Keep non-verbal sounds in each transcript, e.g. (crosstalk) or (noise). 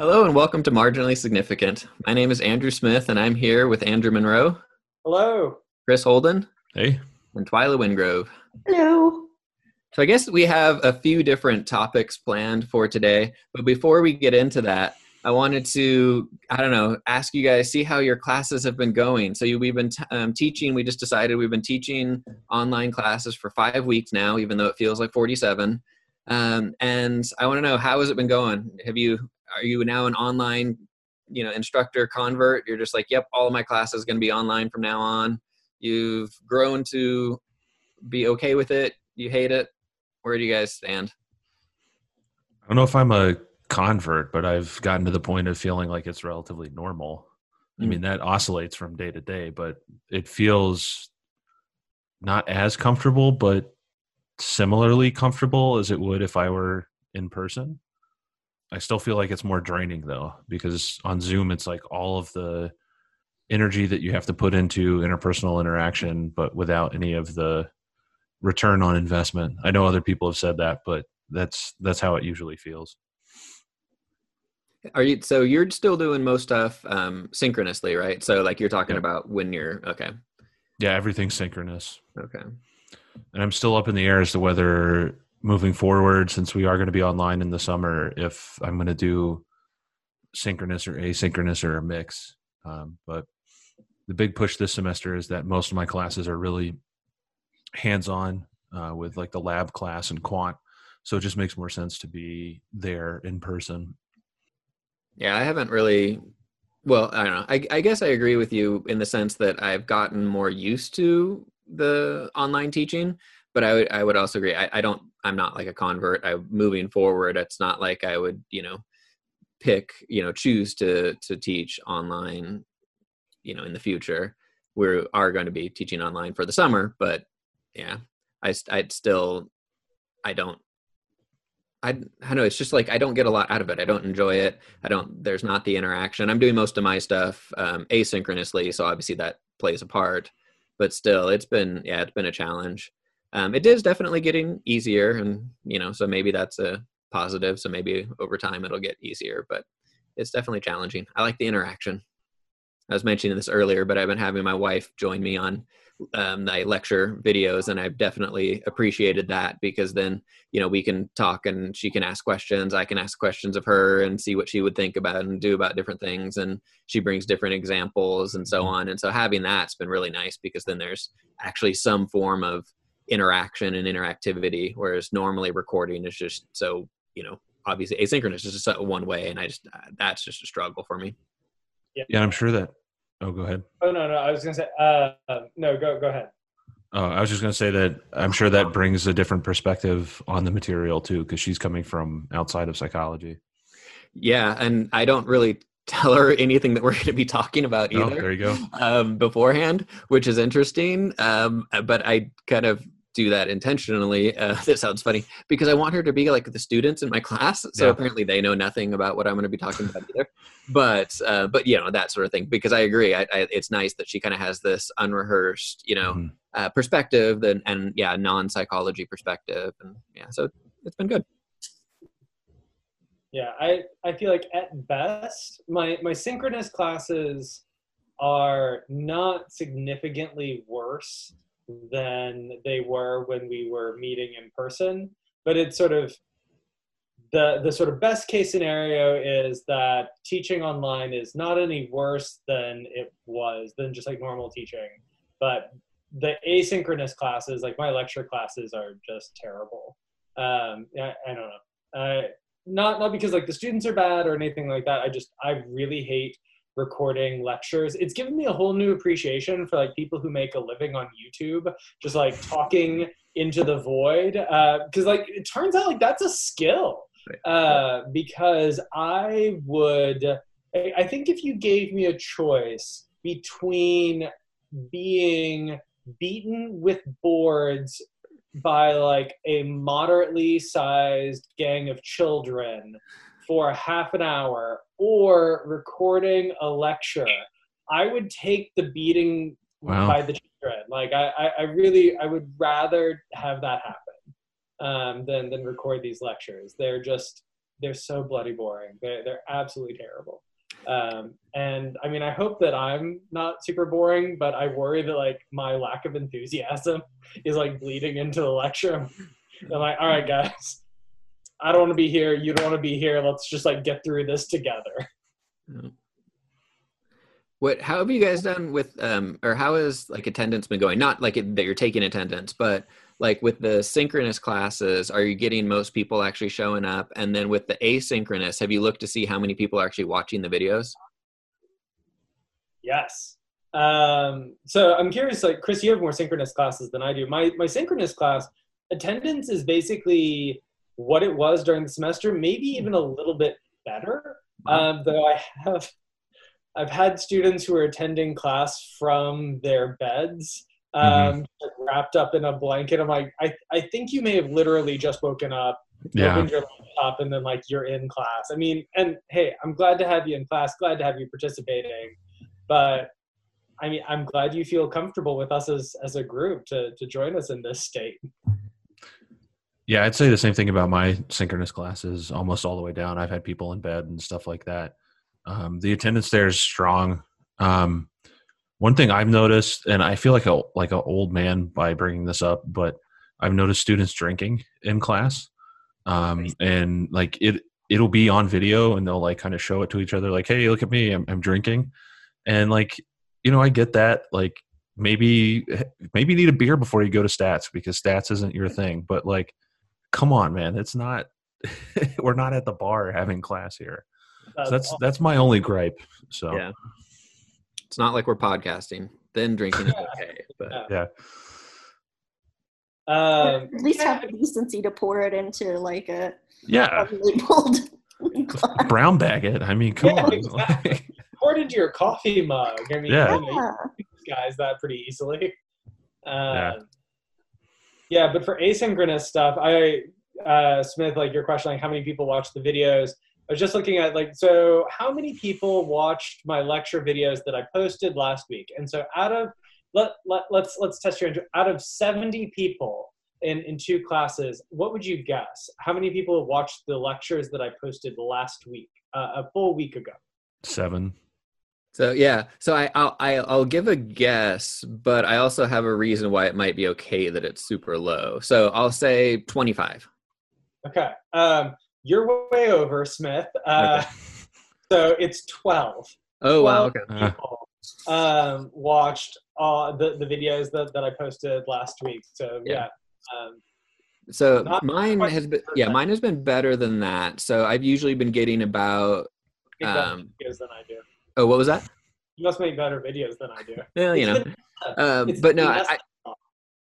Hello and welcome to Marginally Significant. My name is Andrew Smith and I'm here with Andrew Monroe, Hello. Chris Holden, Hey, and Twyla Wingrove. Hello. So I guess we have a few different topics planned for today, but before we get into that, I wanted to, I don't know, ask you guys, see how your classes have been going. So you, we've been t- um, teaching, we just decided we've been teaching online classes for five weeks now, even though it feels like 47. Um, and I want to know, how has it been going? Have you, are you now an online, you know, instructor convert? You're just like, yep, all of my classes going to be online from now on. You've grown to be okay with it. You hate it. Where do you guys stand? I don't know if I'm a convert, but I've gotten to the point of feeling like it's relatively normal. I Mm. mean, that oscillates from day to day, but it feels not as comfortable, but similarly comfortable as it would if I were in person. I still feel like it's more draining though, because on Zoom, it's like all of the energy that you have to put into interpersonal interaction, but without any of the return on investment. I know other people have said that, but that's that's how it usually feels. Are you so you're still doing most stuff um, synchronously, right? So like you're talking Yep. about when you're okay, Yeah, everything's synchronous. okay, And I'm still up in the air as to whether moving forward, since we are going to be online in the summer, if I'm going to do synchronous or asynchronous or a mix. Um, but the big push this semester is that most of my classes are really hands on uh, with like the lab class and quant. So it just makes more sense to be there in person. yeah. I haven't really. Well, I don't know. I, I guess I agree with you in the sense that I've gotten more used to the online teaching, but I would I would also agree. I, I don't. I'm not like a convert. I'm moving forward. It's not like I would you know pick you know choose to to teach online you know in the future we are going to be teaching online for the summer but yeah i i'd still i don't I, I know. It's just like I don't get a lot out of it. I don't enjoy it. I don't. There's not the interaction. I'm doing most of my stuff um, asynchronously, so obviously that plays a part. But still, it's been yeah, it's been a challenge. Um, it is definitely getting easier, and you know, so maybe that's a positive. So maybe over time it'll get easier, but it's definitely challenging. I like the interaction. I was mentioning this earlier, but I've been having my wife join me on um, my lecture videos, and I've definitely appreciated that because then you know we can talk and she can ask questions. I can ask questions of her and see what she would think about and do about different things, and she brings different examples and so on. And so having that's been really nice because then there's actually some form of interaction and interactivity, whereas normally recording is just so you know obviously asynchronous is just one way, and I just that's just a struggle for me. Yeah, I'm sure that. Oh, go ahead. Oh no, no. I was gonna say. Uh, uh, no, go go ahead. Oh, I was just going to say that I'm sure that brings a different perspective on the material too, because she's coming from outside of psychology. Yeah, and I don't really tell her anything that we're going to be talking about Oh, either there you go. um, beforehand, which is interesting. Um, but I kind of do that intentionally. Uh, (laughs) that sounds funny because I want her to be like the students in my class. So Yeah. apparently they know nothing about what I'm going to be talking about either. But uh, but you know that sort of thing because I agree. I, I, it's nice that she kind of has this unrehearsed, you know, Mhm. uh, perspective and, and yeah, non psychology perspective, and yeah, so it's been good. Yeah, I I feel like at best my my synchronous classes are not significantly worse than they were when we were meeting in person, but it's sort of the the sort of best case scenario is that teaching online is not any worse than it was than just like normal teaching, but the asynchronous classes, like my lecture classes, are just terrible. Um, I, I don't know. Uh, not not because like the students are bad or anything like that. I just I really hate recording lectures. It's given me a whole new appreciation for like people who make a living on YouTube, just like talking into the void. Because like it turns out like that's a skill. Uh, because I would, I think if you gave me a choice between being beaten with boards by like a moderately sized gang of children for half an hour or recording a lecture, I would take the beating Wow. by the children. Like I, I, I really, I would rather have that happen um, than than record these lectures. They're just they're so bloody boring. They're they're absolutely terrible. Um, and I mean, I hope that I'm not super boring, but I worry that like my lack of enthusiasm (laughs) is like bleeding into the lecture. I'm like, all right, guys, I don't want to be here. You don't want to be here. Let's just like get through this together. What? How have you guys done with, um, or how has like attendance been going? Not like it, that you're taking attendance, but like with the synchronous classes, are you getting most people actually showing up? And then with the asynchronous, have you looked to see how many people are actually watching the videos? Yes. Um, so I'm curious, like Chris, you have more synchronous classes than I do. My my synchronous class attendance is basically what it was during the semester, maybe even a little bit better. Um, though I have I've had students who are attending class from their beds, um, mm-hmm. wrapped up in a blanket. I'm like, I, I think you may have literally just woken up, yeah. opened your laptop, and then like you're in class. I mean, and hey, I'm glad to have you in class, glad to have you participating, but I mean, I'm glad you feel comfortable with us as as a group to to join us in this state. Yeah, I'd say the same thing about my synchronous classes, almost all the way down. I've had people in bed and stuff like that. Um, the attendance there is strong. Um, one thing I've noticed, and I feel like a like an old man by bringing this up, but I've noticed students drinking in class, um, and like it it'll be on video, and they'll like kind of show it to each other, like, "Hey, look at me, I'm, I'm drinking," and like you know, I get that, like maybe maybe you need a beer before you go to stats because stats isn't your thing, but like, come on, man, it's not. (laughs) we're not at the bar having class here. So that's that's my only gripe. So yeah, it's not like we're podcasting. Then drinking is okay, but yeah. Um, At least have the decency to pour it into like a yeah labeled (laughs) brown bag it. I mean, come Yeah, on. exactly. (laughs) pour it into your coffee mug. I mean, Yeah. you know, you can disguise that pretty easily. Um, Yeah. Yeah. but for asynchronous stuff, I uh, Smith, like your question, like how many people watch the videos? I was just looking at like so how many people watched my lecture videos that I posted last week? And so out of let, let let's let's test your out of 70 people in in two classes, what would you guess? How many people watched the lectures that I posted last week, uh, a full week ago? Seven. So yeah, so I I'll, I- I'll give a guess, but I also have a reason why it might be okay that it's super low. So I'll say 25. Okay. Um, you're way over, Smith. Uh, So it's 12. Oh wow, okay. Uh, people um, watched all the, the videos that, that I posted last week. So yeah. Yeah. Um, So Not mine has been yeah, mine has been better than that. So I've usually been getting about make better Um, videos than I do. Oh what was that? You must make better videos than I do. Well, you know. (laughs) Um, but no, I,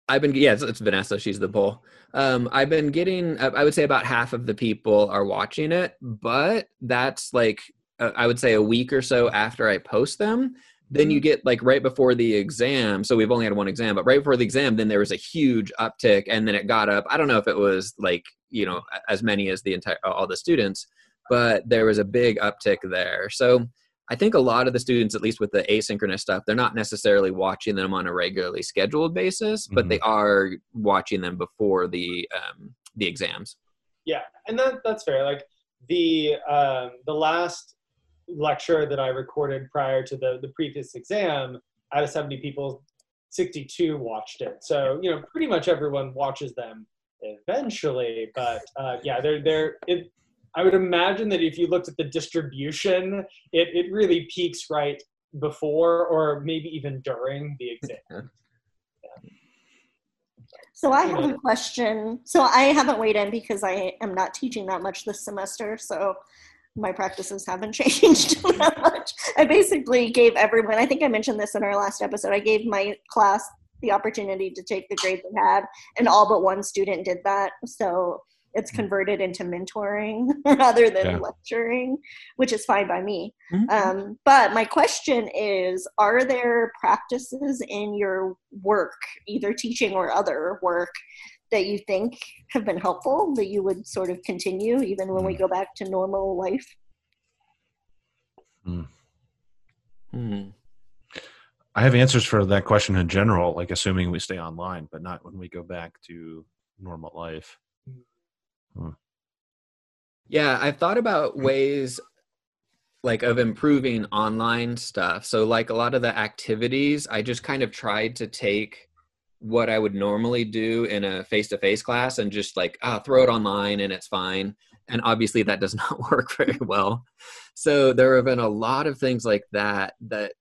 I've been yeah, it's, it's Vanessa. She's the bull. Um, I've been getting. I I would say about half of the people are watching it, but that's like uh, I would say a week or so after I post them. Then you get like right before the exam. So we've only had one exam, but right before the exam, then there was a huge uptick, and then it got up. I don't know if it was like you know as many as the entire all the students, but there was a big uptick there. So I think a lot of the students, at least with the asynchronous stuff, they're not necessarily watching them on a regularly scheduled basis, but they are watching them before the um, the exams. Yeah, and that that's fair. Like the um, the last lecture that I recorded prior to the the previous exam, out of seventy people, sixty two watched it. So you know, pretty much everyone watches them eventually. But uh, yeah, they're they're it. I would imagine that if you looked at the distribution, it it really peaks right before or maybe even during the exam. (laughs) So I have a question. So I haven't weighed in because I am not teaching that much this semester. So my practices haven't (laughs) changed (laughs) that much. I basically gave everyone, I think I mentioned this in our last episode, I gave my class the opportunity to take the grade they had, and all but one student did that. So it's converted into mentoring (laughs) rather than Yeah. lecturing, which is fine by me. Mhm. Um, but my question is Are there practices in your work, either teaching or other work, that you think have been helpful that you would sort of continue even when we go back to normal life? Hmm. I have answers for that question in general, like assuming we stay online, but not when we go back to normal life. Yeah, I've thought about ways like of improving online stuff. So like a lot of the activities, I just kind of tried to take what I would normally do in a face-to-face class and just like oh, throw it online and it's fine. And obviously that does (laughs) not work very well. So there have been a lot of things like that that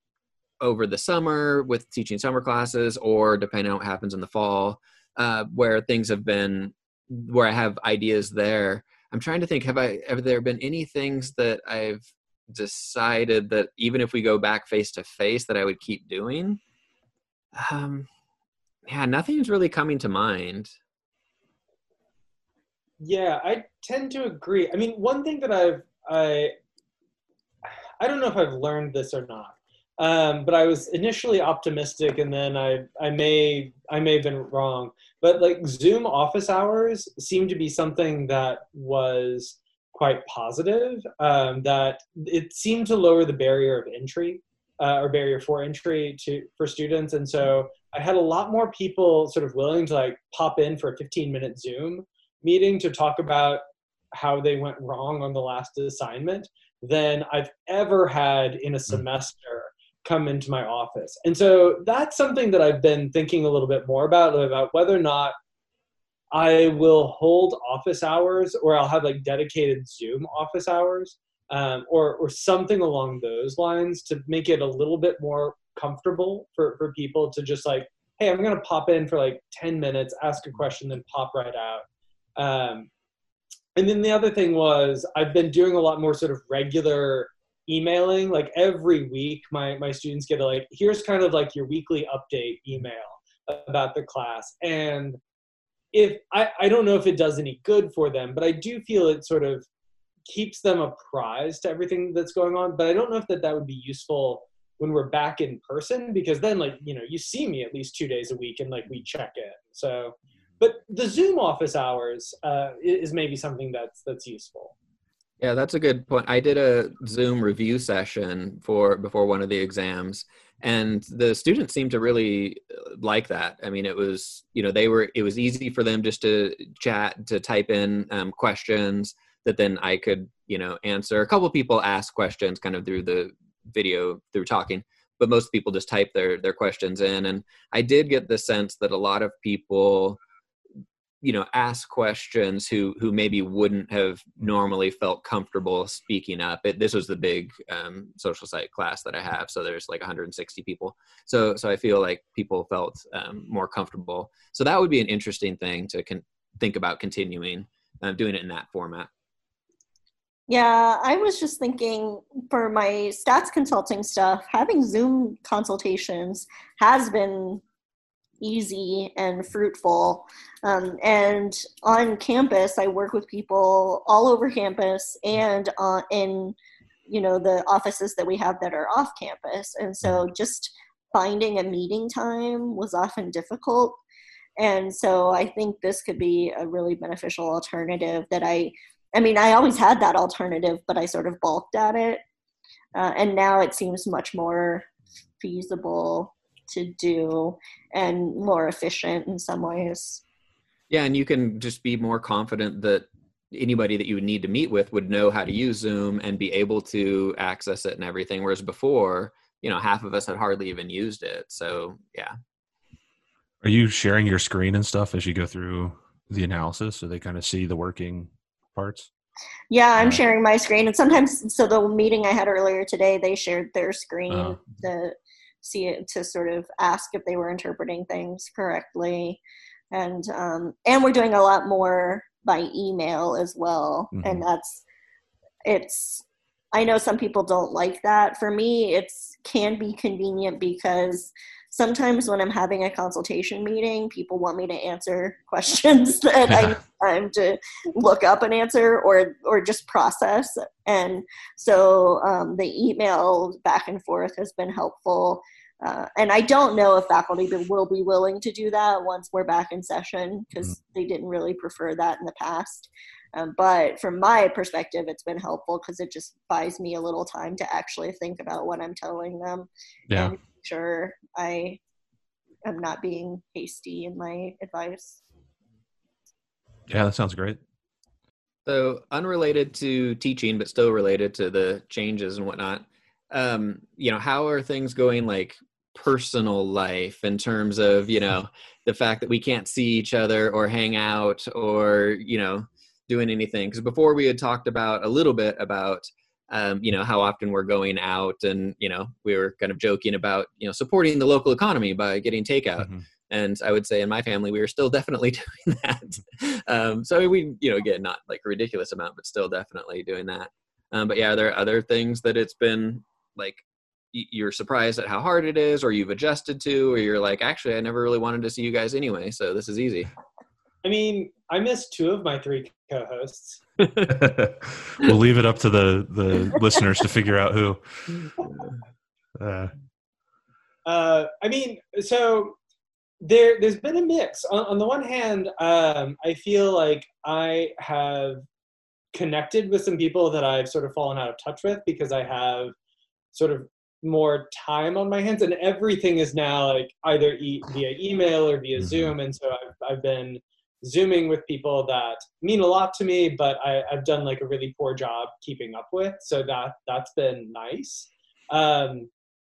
over the summer with teaching summer classes or depending on what happens in the fall uh, where things have been where I have ideas there. I'm trying to think have I have there been any things that I've decided that even if we go back face to face that I would keep doing? Um yeah, nothing's really coming to mind. Yeah, I tend to agree. I mean, one thing that I've I I don't know if I've learned this or not, um, but I was initially optimistic, and then I I may I may have been wrong. But like Zoom office hours seemed to be something that was quite positive. Um, that it seemed to lower the barrier of entry uh, or barrier for entry to for students, and so I had a lot more people sort of willing to like pop in for a 15 minute Zoom meeting to talk about how they went wrong on the last assignment than I've ever had in a hmm. semester come into my office. And so that's something that I've been thinking a little bit more about about whether or not I will hold office hours or I'll have like dedicated Zoom office hours um, or or something along those lines to make it a little bit more comfortable for, for people to just like, hey, I'm gonna pop in for like 10 minutes, ask a question, then pop right out. Um, and then the other thing was I've been doing a lot more sort of regular emailing. Like every week, my my students get a like, here's kind of like your weekly update email about the class. And if I, I don't know if it does any good for them, but I do feel it sort of keeps them apprised to everything that's going on. But I don't know if that that would be useful when we're back in person because then like you know you see me at least two days a week and like we check in so but the zoom office hours uh, is maybe something that's that's useful yeah that's a good point. I did a zoom review session for before one of the exams and the students seemed to really uh, like that. I mean it was you know they were it was easy for them just to chat to type in um, questions that then i could you know answer. A couple people asked questions kind of through the video through talking but most people just type their their questions in and i did get the sense that a lot of people you know ask questions who who maybe wouldn't have normally felt comfortable speaking up. It, this was the big um, social psych class that i have so there's like 160 people. So so i feel like people felt um, more comfortable. So that would be an interesting thing to con- think about continuing uh, doing it in that format. Yeah, I was just thinking for my stats consulting stuff, having Zoom consultations has been easy and fruitful. Um, and on campus, I work with people all over campus and uh, in you know the offices that we have that are off campus. And so just finding a meeting time was often difficult. And so I think this could be a really beneficial alternative that I I mean, I always had that alternative, but I sort of balked at it. Uh, and now it seems much more feasible to do and more efficient in some ways. Yeah, and you can just be more confident that anybody that you would need to meet with would know how to use Zoom and be able to access it and everything. Whereas before, you know, half of us had hardly even used it. So, yeah. Are you sharing your screen and stuff as you go through the analysis so they kind of see the working parts? Yeah, I'm sharing my screen, and sometimes so the meeting I had earlier today, they shared their screen uh, to see it to sort of ask if they were interpreting things correctly, and um, and we're doing a lot more by email as well, mm-hmm. and that's it's. I know some people don't like that. For me, it's can be convenient because sometimes when I'm having a consultation meeting, people want me to answer (laughs) questions (laughs) that I need (laughs) time to look up an answer or or just process. And so um, the email back and forth has been helpful. Uh, and I don't know if faculty will be willing to do that once we're back in session because mm-hmm. they didn't really prefer that in the past. Um, but from my perspective, it's been helpful because it just buys me a little time to actually think about what I'm telling them. Yeah. And sure I am not being hasty in my advice. Yeah, that sounds great. So unrelated to teaching, but still related to the changes and whatnot. Um, you know, how are things going like personal life in terms of, you know, (laughs) the fact that we can't see each other or hang out or, you know, doing anything? Because before we had talked about a little bit about um, you know how often we're going out and you know we were kind of joking about you know supporting the local economy by getting takeout. Mm-hmm. And i would say in my family we are still definitely (laughs) doing that. Um, so we you know again not like a ridiculous amount but still definitely doing that. Um, but yeah there are there other things that it's been like you're surprised at how hard it is or you've adjusted to or you're like actually i never really wanted to see you guys anyway so this is easy. I mean i missed two of my three co-hosts (laughs) we'll leave it up to the the listeners to figure out who (laughs) uh, uh, i mean so there there's been a mix. On, on the one hand, um, I feel like I have connected with some people that I've sort of fallen out of touch with because I have sort of more time on my hands, and everything is now like either e- via email or via mm-hmm. Zoom, and so I've, I've been zooming with people that mean a lot to me, but I, have done like a really poor job keeping up with. So that that's been nice. Um,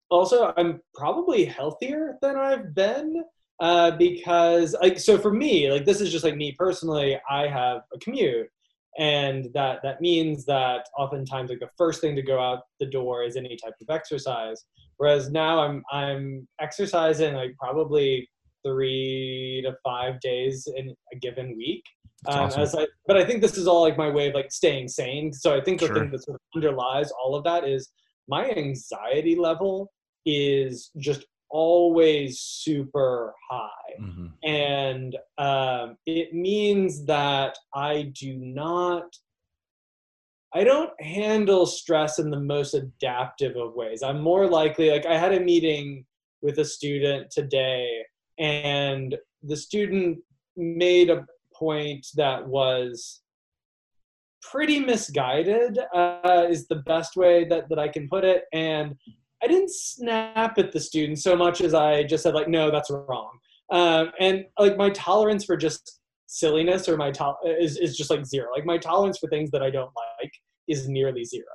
also, I'm probably healthier than I've been uh, because like so for me like this is just like me personally i have a commute and that that means that oftentimes like the first thing to go out the door is any type of exercise whereas now i'm i'm exercising like probably three to five days in a given week um, awesome. I, but i think this is all like my way of like staying sane so i think the sure. thing that sort of underlies all of that is my anxiety level is just always super high. Mm-hmm. And um, it means that I do not, I don't handle stress in the most adaptive of ways. I'm more likely, like, I had a meeting with a student today, and the student made a point that was pretty misguided uh, is the best way that, that i can put it and I didn't snap at the student so much as I just said like, no, that's wrong. Um, and like my tolerance for just silliness or my to- is is just like zero. Like my tolerance for things that I don't like is nearly zero.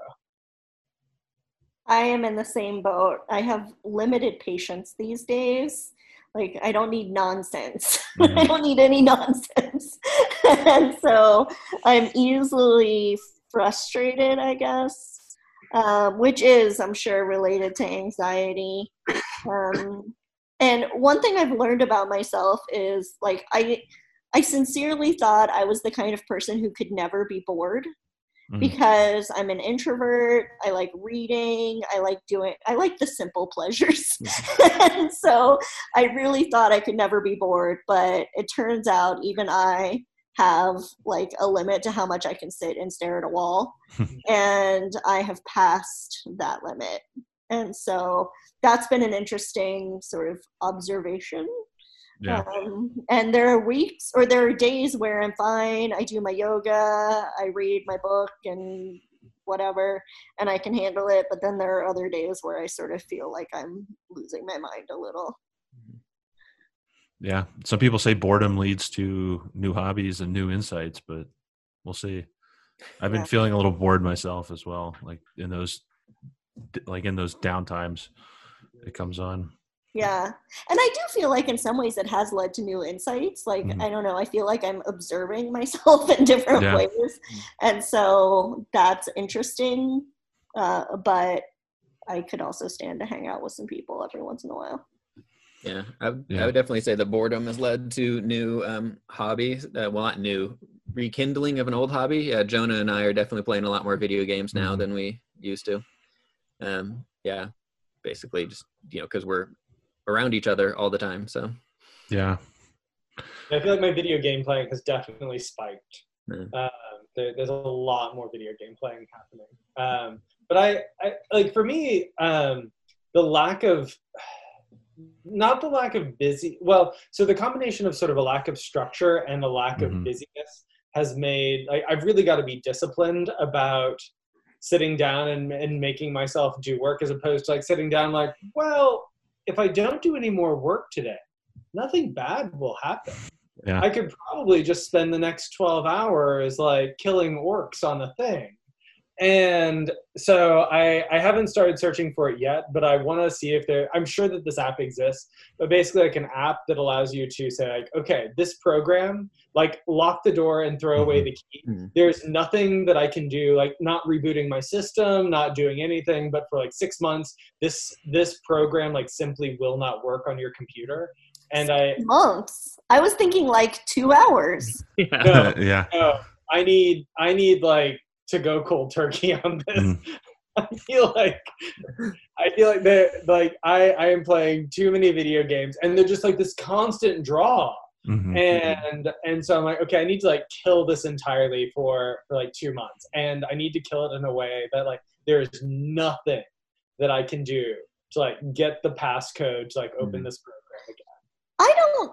I am in the same boat. I have limited patience these days. Like I don't need nonsense. (laughs) Mm-hmm. I don't need any nonsense. (laughs) and so I'm easily frustrated, I guess um, which is, I'm sure, related to anxiety. Um, and one thing I've learned about myself is like I, I sincerely thought I was the kind of person who could never be bored mm. because I'm an introvert. I like reading. I like doing. I like the simple pleasures. (laughs) Mm. (laughs) and so I really thought I could never be bored, but it turns out even I have like a limit to how much I can sit and stare at a wall. (laughs) and I have passed that limit. And so that's been an interesting sort of observation. Yeah. Um, and there are weeks or there are days where I'm fine. I do my yoga, I read my book and whatever, and I can handle it. But then there are other days where I sort of feel like I'm losing my mind a little. Yeah, some people say boredom leads to new hobbies and new insights, but we'll see. I've been yeah. feeling a little bored myself as well, like in those, like in those downtimes, it comes on. Yeah, and I do feel like in some ways it has led to new insights. Like mm-hmm. I don't know, I feel like I'm observing (laughs) myself in different yeah. ways, and so that's interesting. Uh, but I could also stand to hang out with some people every once in a while. Yeah, I, yeah. I would definitely say the boredom has led to new um, hobbies. Uh, well, not new, rekindling of an old hobby. Yeah, Jonah and I are definitely playing a lot more video games now mm-hmm. than we used to. Um, yeah, basically just you know because we're around each other all the time. So yeah, I feel like my video game playing has definitely spiked. Mm. Um, there, there's a lot more video game playing happening. Um, but I, I like for me, um, the lack of not the lack of busy well so the combination of sort of a lack of structure and a lack mm-hmm. of busyness has made like, i've really got to be disciplined about sitting down and, and making myself do work as opposed to like sitting down like well if i don't do any more work today nothing bad will happen Yeah. I could probably just spend the next 12 hours like killing orcs on a thing. And so I, I haven't started searching for it yet, but I want to see if there, I'm sure that this app exists, but basically like an app that allows you to say like, okay, this program, like lock the door and throw away the key. Mhm. There's nothing that I can do, like not rebooting my system, not doing anything, but for like six months, this, this program like simply will not work on your computer. And I, Months. I was thinking like two hours. (laughs) Yeah. No. yeah. oh, I need I need like to go cold turkey (laughs) on this. Mhm. I feel like I feel like that like I I am playing too many video games and they're just like this constant draw. Mhm. And and so I'm like, okay, I need to like kill this entirely for for like two months. And I need to kill it in a way that like there's nothing that I can do to like get the passcode to like open Mhm. this program again. I don't.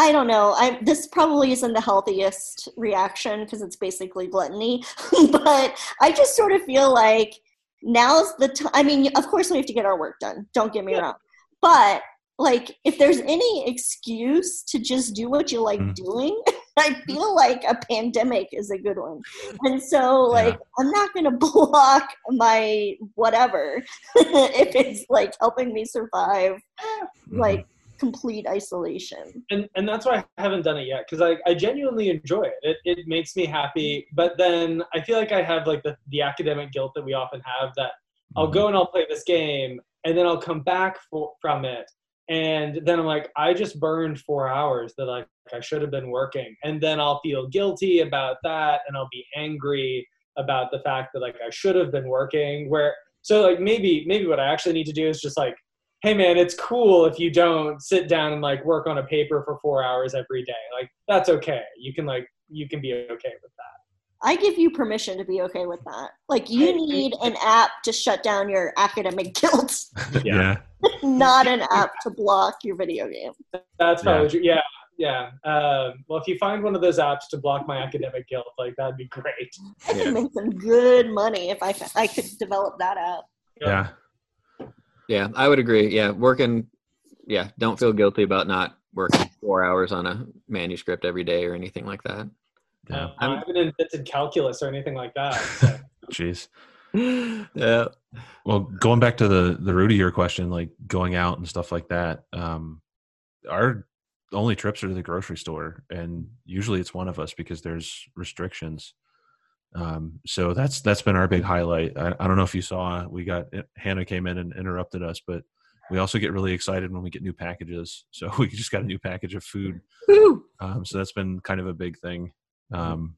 I don't know. I this probably isn't the healthiest reaction because it's basically gluttony. (laughs) but I just sort of feel like now's the time. I mean, of course we have to get our work done. Don't get me Yeah. wrong. But like, if there's any excuse to just do what you like Mm. doing, (laughs) I feel like a pandemic is a good one. And so, like, I'm not going (laughs) to block my whatever if it's like helping me survive Mhm. like complete isolation. and and that's why I haven't done it yet because I, I genuinely enjoy it. it. It makes me happy, but then I feel like I have like the, the academic guilt that we often have that I'll mm-hmm. go and I'll play this game and then I'll come back for, from it and then I'm like I just burned four hours that like I should have been working and then I'll feel guilty about that and I'll be angry about the fact that like I should have been working where so like maybe maybe what I actually need to do is just like hey man it's cool if you don't sit down and like work on a paper for four hours every day like that's okay you can like you can be okay with that I give you permission to be okay with that. Like you need an app to shut down your academic (laughs) guilt, (laughs) yeah. not an app to block your video game. that's Yeah. probably true yeah yeah um, well if you find one of those apps to block my academic guilt like that'd be great I Yeah. could make some good money if I I could develop that app. Yeah. Yeah, I would agree. Yeah, working. Yeah, don't feel guilty about not working four hours on a manuscript every day or anything like that. Yeah. Um, i haven't invented calculus or anything like that so. (laughs) Jeez. (laughs) yeah. Well, going back to the the root of your question, like going out and stuff like that, um, our only trips are to the grocery store, and usually it's one of us because there's restrictions. Um, so that's that's been our big highlight. I, I don't know if you saw, we got Hannah came in and interrupted us, but we also get really excited when we get new packages. (laughs) So we just got a new package of food um, so that's been kind of a big thing. Um,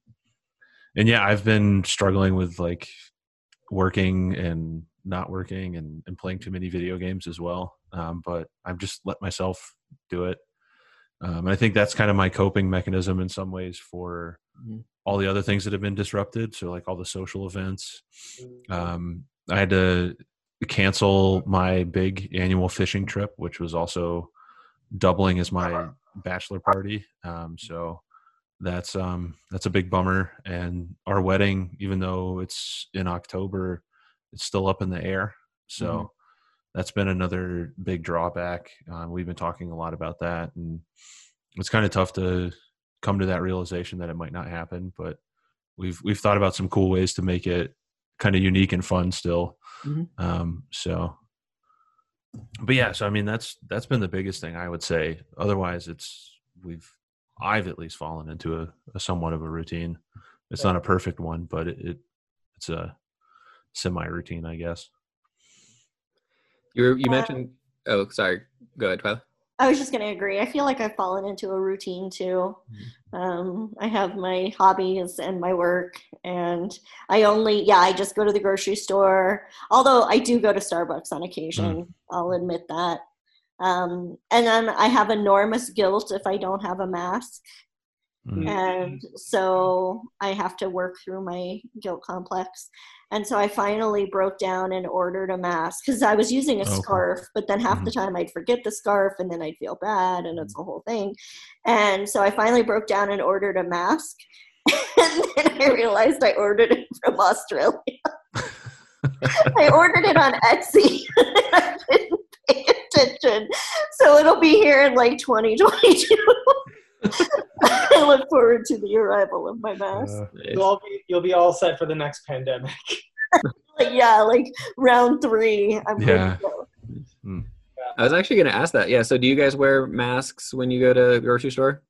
and yeah, I've been struggling with like working and not working and, and playing too many video games as well. Um, but I've just let myself do it. Um, and I think that's kind of my coping mechanism in some ways for Mhm. All the other things that have been disrupted. So like all the social events. Um, I had to cancel my big annual fishing trip, which was also doubling as my (laughs) bachelor party. Um, so that's um, that's a big bummer. And our wedding, even though it's in October, it's still up in the air. So Mhm. that's been another big drawback. Uh, we've been talking a lot about that, and it's kind of tough to come to that realization that it might not happen. But we've we've thought about some cool ways to make it kind of unique and fun still. Mhm. Um, so, but yeah, so I mean that's that's been the biggest thing I would say. Otherwise, it's we've I've at least fallen into a, a somewhat of a routine. It's not a perfect one, but it, it it's a semi routine, I guess. You you mentioned. Oh, sorry. Go ahead, Twyla. I was just going to agree. I feel like I've fallen into a routine too. Um, I have my hobbies and my work, and I only, yeah, I just go to the grocery store. Although I do go to Starbucks on occasion, I'll admit that. Um, and then I have enormous guilt if I don't have a mask. Mm. And so I have to work through my guilt complex. And so I finally broke down and ordered a mask because I was using a oh, Okay. scarf, but then half the mm-hmm. time I'd forget the scarf and then I'd feel bad and it's mm-hmm. a whole thing. And so I finally broke down and ordered a mask. (laughs) and then I realized I ordered it from Australia. (laughs) I ordered it on Etsy. (laughs) I didn't pay attention. So it'll be here in like 2022. Forward to the arrival of my mask. Uh, You'll be you'll be all set for the next pandemic. (laughs) Yeah, like round three. I'm Yeah. to. I was actually going to ask that. Yeah. So, do you guys wear masks when you go to the grocery store?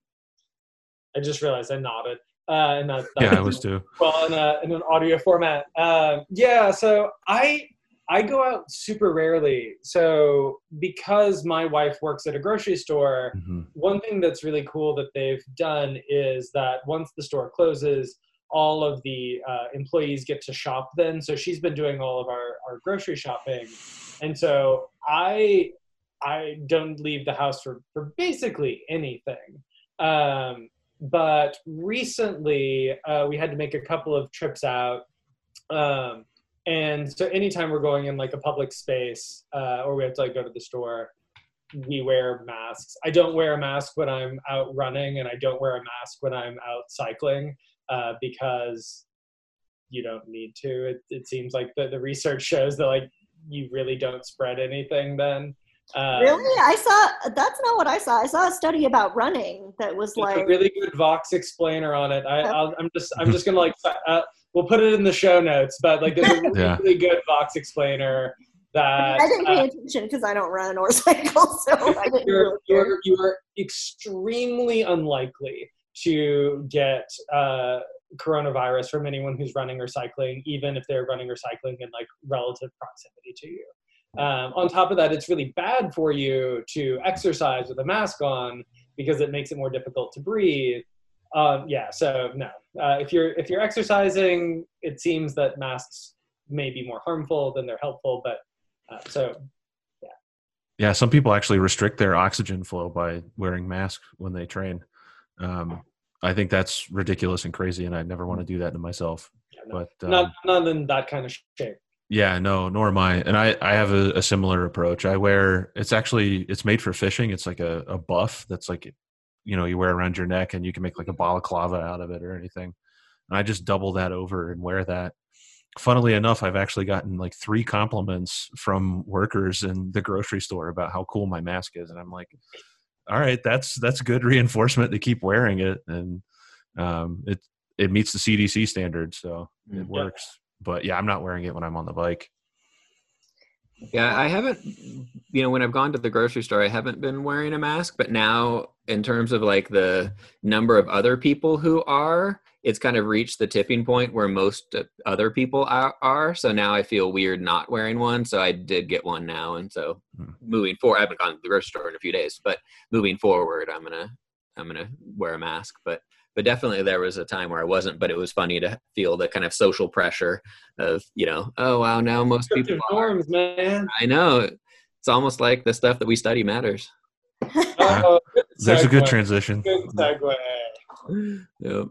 I just realized I nodded. Uh, and that, that yeah, I was too. well in, a, in an audio format. Um, yeah, so I I go out super rarely. So because my wife works at a grocery store, Mhm. one thing that's really cool that they've done is that once the store closes, all of the uh, employees get to shop then. So she's been doing all of our, our grocery shopping. And so I I don't leave the house for, for basically anything. Um, but recently uh, we had to make a couple of trips out. Um, and so anytime we're going in like a public space uh, or we have to like go to the store, we wear masks. I don't wear a mask when I'm out running, and I don't wear a mask when I'm out cycling uh, because you don't need to. It, it seems like the, the research shows that like you really don't spread anything then. Um, Really? I saw that's not what I saw. I saw a study about running that was There's a like really good Vox explainer on it. I, I'll, I'm just I'm just gonna like uh, we'll put it in the show notes, but like there's a (laughs) really, Yeah. really good Vox explainer that I didn't pay uh, attention because I don't run or cycle, (laughs) so I didn't you're, really you're, you're extremely unlikely to get uh, coronavirus from anyone who's running or cycling, even if they're running or cycling in like relative proximity to you. Um, on top of that, it's really bad for you to exercise with a mask on because it makes it more difficult to breathe. Um, yeah, so no. Uh, if you're if you're exercising, it seems that masks may be more harmful than they're helpful. But uh, so Yeah, Yeah. some people actually restrict their oxygen flow by wearing masks when they train. Um, I think that's ridiculous and crazy, and I'd never want to do that to myself. yeah, no. But um, not not in that kind of shape. Yeah, no, nor am I. And I, I have a, a similar approach. I wear it's actually it's made for fishing. It's like a, a buff that's like you know, you wear around your neck and you can make like a balaclava out of it or anything. And I just double that over and wear that. Funnily enough, I've actually gotten like three compliments from workers in the grocery store about how cool my mask is. And I'm like, all right, that's that's good reinforcement to keep wearing it. And um it it meets the CDC standards, so Mm. it works. But yeah, I'm not wearing it when I'm on the bike. Yeah, I haven't, you know, when I've gone to the grocery store, I haven't been wearing a mask. But now, in terms of like the number of other people who are, it's kind of reached the tipping point where most other people are. are. So now I feel weird not wearing one. So I did get one now. And so Hmm. moving forward, I haven't gone to the grocery store in a few days, but moving forward, I'm going to, I'm going to wear a mask. But, but definitely there was a time where I wasn't, but it was funny to feel the kind of social pressure of, you know, oh, wow, now most people Descriptive are. norms, man. I know. It's almost like the stuff that we study matters. (laughs) Oh, good There's a good transition. Good segue. Yep.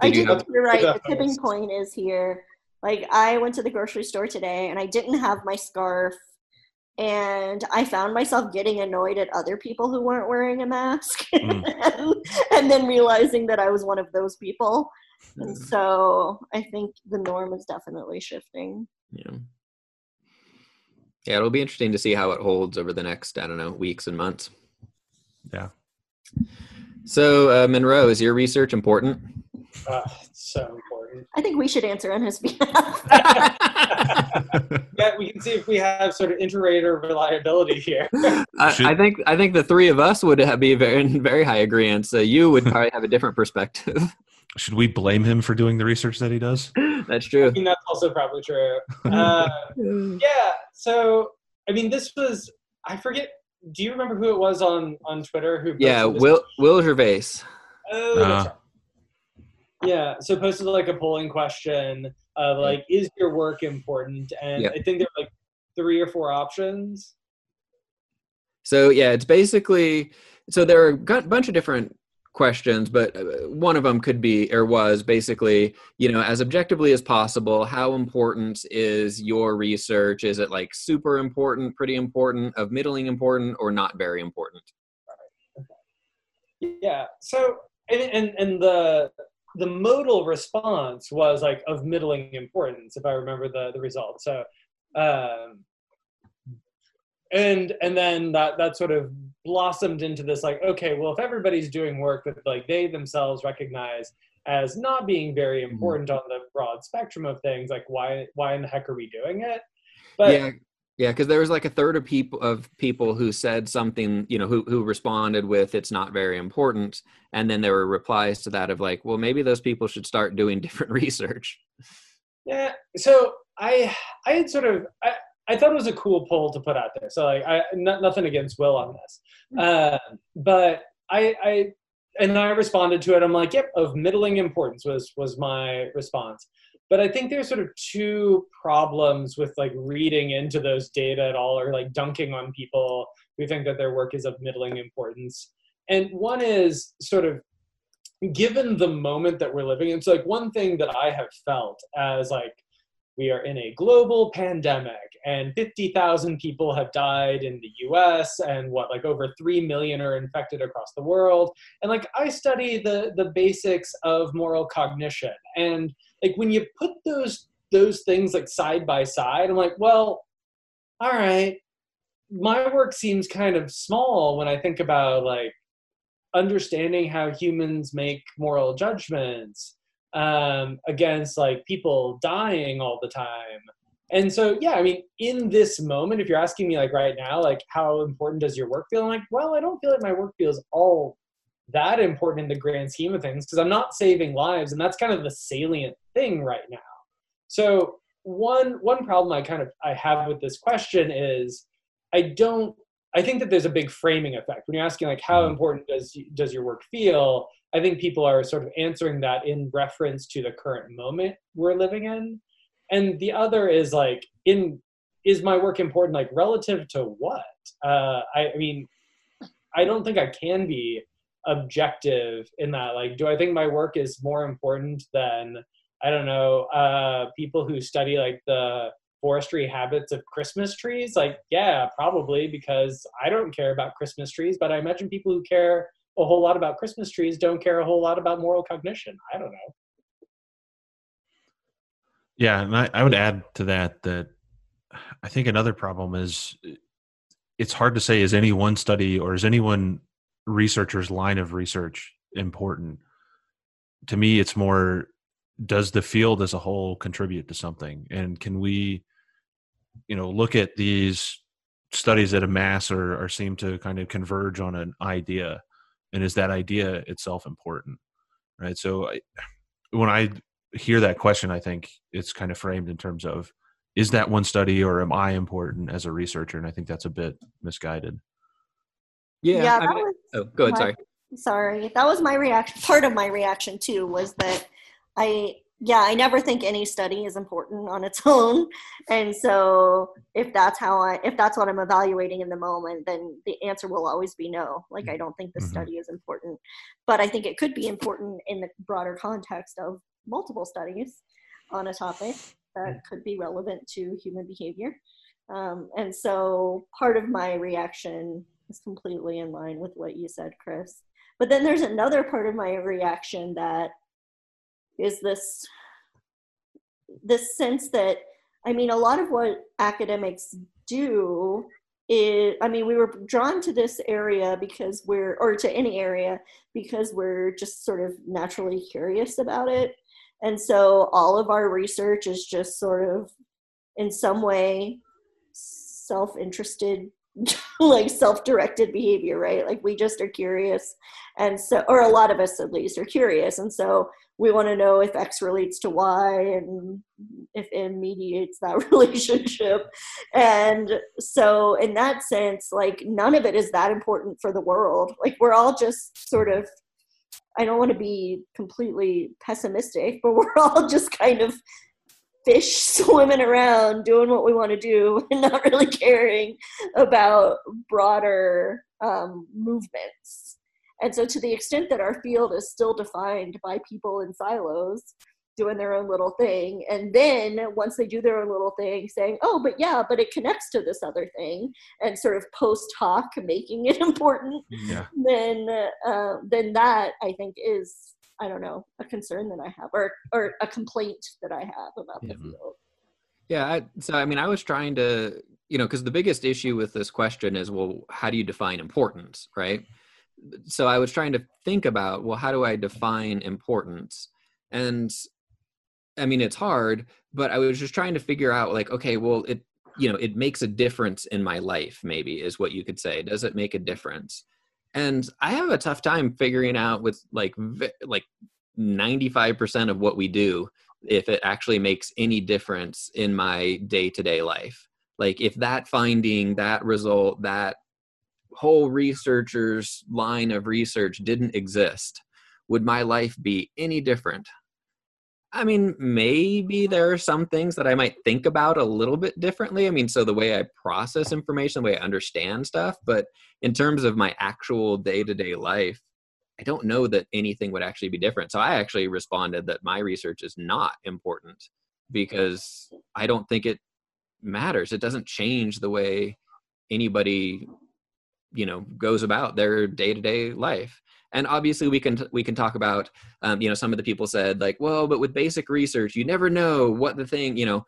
I Did you do have, think you're right. The tipping point is here. Like I went to the grocery store today and I didn't have my scarf and I found myself getting annoyed at other people who weren't wearing a mask (laughs) Mm. and, and then realizing that I was one of those people. And so I think the norm is definitely shifting. yeah. Yeah, it'll be interesting to see how it holds over the next, I don't know, weeks and months. Yeah. So, uh, Monroe, is your research important? Uh, it's so important. I think we should answer on his behalf. (laughs) Yeah, we can see if we have sort of inter-rater reliability here. I, I think I think the three of us would have, be very in very high agreement. So you would probably have a different perspective. (laughs) Should we blame him for doing the research that he does? (laughs) That's I true. mean, that's also probably true. Uh, yeah. So, I mean, this was I forget. Do you remember who it was on on Twitter who? yeah. Will Will Gervais. Oh, that's Uh, right. Yeah, so posted like a polling question of like, is your work important? And Yeah. I think there were like three or four options. So yeah, it's basically so there are a bunch of different questions, but uh, one of them could be or was basically, you know, as objectively as possible, how important is your research? Is it like super important, pretty important, of middling important, or not very important? Yeah. So and and, and the the modal response was like of middling importance, if I remember the the result. So um and and then that that sort of blossomed into this like okay well if everybody's doing work that like they themselves recognize as not being very Mm-hmm. important on the broad spectrum of things like why why in the heck are we doing it but yeah yeah because there was like a third of people of people who said something you know who who responded with it's not very important and then there were replies to that of like well maybe those people should start doing (laughs) different research Yeah. So I I had sort of I, I thought it was a cool poll to put out there. So like I no, nothing against Will on this, uh, but I I and I responded to it. I'm like, yep, of middling importance was was my response. But I think there's sort of two problems with like reading into those data at all, or like dunking on people who think that their work is of middling importance. And one is sort of given the moment that we're living in, it's like one thing that I have felt as like we are in a global pandemic and 50,000 people have died in the US and what like over 3 million are infected across the world and like I study the the basics of moral cognition and like when you put those those things like side by side I'm like well all right my work seems kind of small when I think about like understanding how humans make moral judgments um, against like people dying all the time. And so, yeah, I mean, in this moment, if you're asking me like right now, like how important does your work feel? I'm like, well, I don't feel like my work feels all that important in the grand scheme of things because I'm not saving lives, and that's kind of the salient thing right now. So one one problem I kind of I have with this question is I don't I think that there's a big framing effect when you're asking like how important does does your work feel. I think people are sort of answering that in reference to the current moment we're living in, and the other is like in is my work important like relative to what? Uh, I, I mean, I don't think I can be objective in that. Like, do I think my work is more important than I don't know uh, people who study like the forestry habits of Christmas trees? Like, yeah, probably because I don't care about Christmas trees, but I imagine people who care a whole lot about Christmas trees don't care a whole lot about moral cognition. I don't know. Yeah, and I, I would add to that that I think another problem is it's hard to say is any one study or is any one researcher's line of research important. To me, it's more does the field as a whole contribute to something, and can we, you know, look at these studies that amass or, or seem to kind of converge on an idea, and is that idea itself important, right? So, I, when I hear that question, I think it's kind of framed in terms of is that one study or am I important as a researcher? And I think that's a bit misguided. yeah, Yeah, I mean- was oh go ahead my- sorry sorry that was my reaction part of my reaction too was that i yeah i never think any study is important on its (laughs) own. And so if that's how i if that's what i'm evaluating in the moment then the answer will always be no. Like i don't think the Mhm. study is important. But i think it could be important in the broader context of multiple studies on a topic that could be relevant to human behavior. Um, and so part of my reaction is completely in line with what you said chris. But then there's another part of my reaction that is this this sense that I mean a lot of what academics do is I mean we were drawn to this area because we're or to any area because we're just sort of naturally curious about it. And so all of our research is just sort of in some way self-interested (laughs) like self-directed behavior right? Like we just are curious. And so or a lot of us at least are curious. And so we want to know if x relates to y and if M mediates that (laughs) relationship and so in that sense like none of it is that important for the world like we're all just sort of i don't want to be completely pessimistic but (laughs) we're all just kind of fish (laughs) swimming around doing what we want to do and not really caring about broader um, movements. And so, to the extent that our field is still defined by people in silos doing their own little thing, and then once they do their own little thing, saying, oh, but yeah, but it connects to this other thing, and sort of post hoc (laughs) making it important, Yeah. then, uh, then that I think is I don't know, a concern that I have or or a complaint that I have about the Mhm. field. Yeah, I, so I mean, I was trying to, you know, because the biggest issue with this question is, well, how do you define importance, right? So I was trying to think about, well, how do I define importance? And I mean, it's hard, but I was just trying to figure out, like, okay, well, it, you know, it makes a difference in my life, maybe is what you could say. Does it make a difference? And I have a tough time figuring out with like, like 95% of what we do if it actually makes any difference in my day-to-day life like if that finding that result that whole researcher's line of research didn't exist would my life be any different? I mean maybe there are some things that i might think about a little bit differently. I mean so the way i process information the way i understand stuff but in terms of my actual day-to-day life i don't know that anything would actually be different. So i actually responded that my research is not important because i don't think it matters. It doesn't change the way anybody you know goes about their day-to-day life. And obviously we can we can talk about um, you know some of the people said like well but with basic research you never know what the thing you know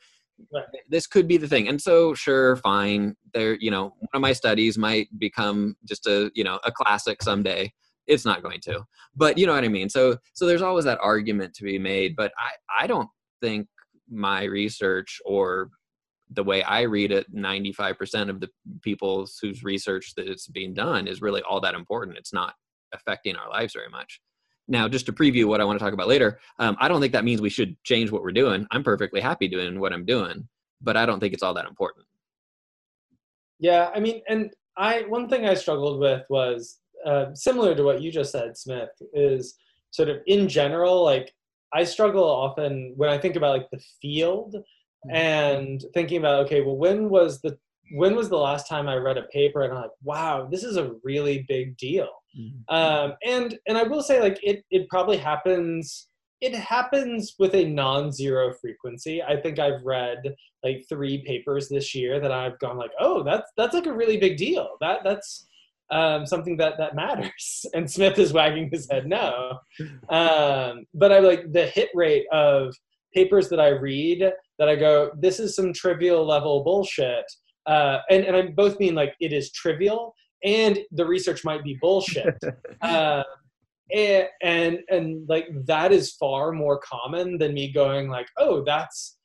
this could be the thing. And so sure fine there you know one of my studies might become just a you know a classic someday. It's not going to. But you know what i mean? So so there's always that argument to be made but i i don't think my research or the way I read it, 95% of the people whose research that it's being done is really all that important. It's not affecting our lives very much. Now, just to preview what I want to talk about later, um, I don't think that means we should change what we're doing. I'm perfectly happy doing what I'm doing, but I don't think it's all that important. Yeah, I mean, and I one thing I struggled with was uh, similar to what you just said, Smith, is sort of in general, like I struggle often when I think about like the field. And thinking about okay well when was the when was the last time i read a paper? And i'm like wow this is a really big deal. Mm-hmm. um, and and i will say like it it probably happens it happens with a non-zero frequency. I think i've read like three papers this year that i've gone like oh that's that's like a really big deal. That that's um, something that that matters. (laughs) And smith is wagging his head no. (laughs) Um, but i like the hit rate of papers that i read that I go, this is some trivial level bullshit. Uh, and, and I both mean like it is trivial and the research might be bullshit. (laughs) uh, and, and, and like that is far more common than me going like, oh, that's,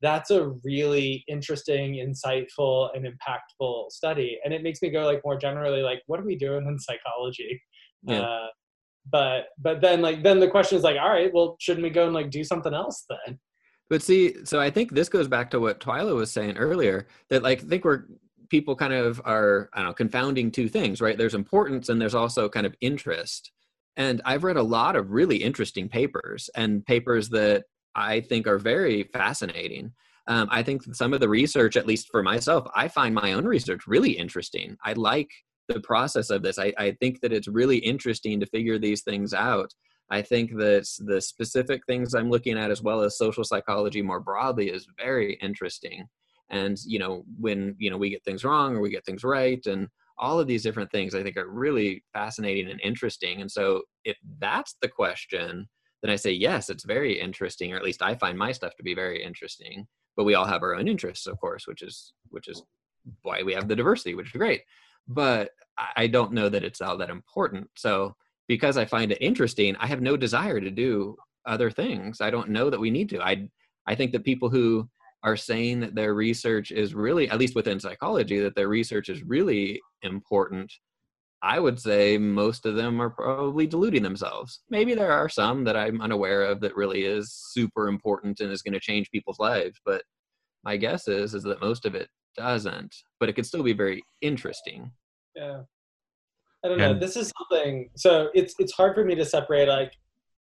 that's a really interesting, insightful, and impactful study. And it makes me go like more generally, like, what are we doing in psychology? Yeah. Uh, but but then like then the question is like all right well shouldn't we go and like do something else then but see, so I think this goes back to what Twyla was saying earlier that like I think we're people kind of are I don't know confounding two things, right? There's importance and there's also kind of interest. And I've read a lot of really interesting papers and papers that I think are very fascinating. Um, I think some of the research, at least for myself, I find my own research really interesting. I like the process of this. I, I think that it's really interesting to figure these things out. I think that the specific things I'm looking at, as well as social psychology more broadly, is very interesting. And you know, when you know we get things wrong or we get things right, and all of these different things, I think are really fascinating and interesting. And so, if that's the question, then I say yes, it's very interesting, or at least I find my stuff to be very interesting. But we all have our own interests, of course, which is which is why we have the diversity, which is great. But I don't know that it's all that important. So because I find it interesting, I have no desire to do other things. I don't know that we need to. I I think that people who are saying that their research is really, at least within psychology, that their research is really important. I would say most of them are probably deluding themselves. Maybe there are some that I'm unaware of that really is super important and is going to change people's lives, but my guess is is that most of it doesn't. But it could still be very interesting. Yeah. I don't know. And, this is something. So it's it's hard for me to separate like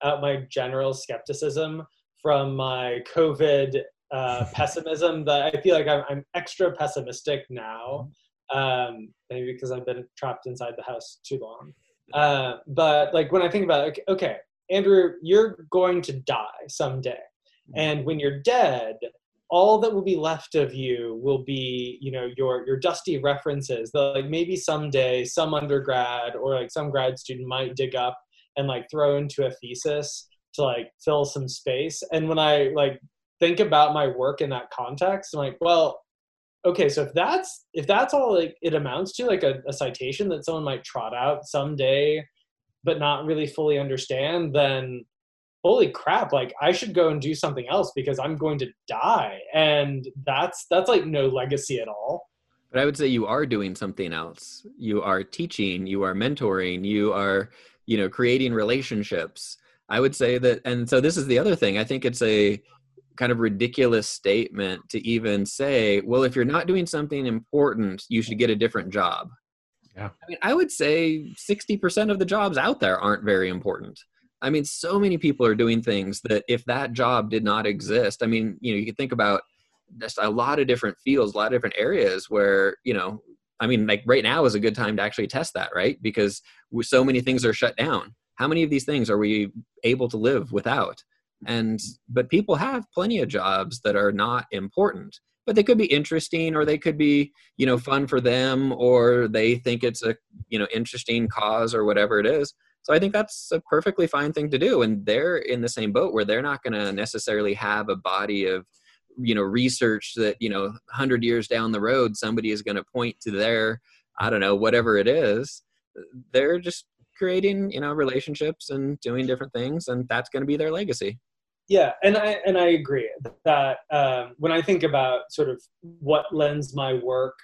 out my general skepticism from my COVID uh, (laughs) pessimism. That I feel like I'm, I'm extra pessimistic now, um, maybe because I've been trapped inside the house too long. Uh, but like when I think about it, okay, Andrew, you're going to die someday, and when you're dead, all that will be left of you will be you know your your dusty references that like maybe someday some undergrad or like some grad student might dig up and like throw into a thesis to like fill some space. And when i like think about my work in that context i'm like well okay, so if that's if that's all like it amounts to, like a, a citation that someone might trot out someday, but not really fully understand, then holy crap like i should go and do something else because i'm going to die. And that's that's like no legacy at all. But i would say you are doing something else. You are teaching you are mentoring you are you know creating relationships. I would say that and so this is the other thing. I think it's a kind of ridiculous statement to even say well if you're not doing something important you should get a different job. Yeah. I mean i would say 60% of the jobs out there aren't very important I mean, so many people are doing things that if that job did not exist, I mean, you know, you could think about just a lot of different fields, a lot of different areas where, you know, I mean, like right now is a good time to actually test that, right? Because so many things are shut down. How many of these things are we able to live without? And, but people have plenty of jobs that are not important, but they could be interesting or they could be, you know, fun for them or they think it's a, you know, interesting cause or whatever it is so I think that's a perfectly fine thing to do. And they're in the same boat where they're not going to necessarily have a body of, you know, research that, you know, 100 years down the road, somebody is going to point to their, I don't know, whatever it is. They're just creating, you know, relationships and doing different things. And that's going to be their legacy. Yeah, and I and I agree that um, when I think about sort of what lends my work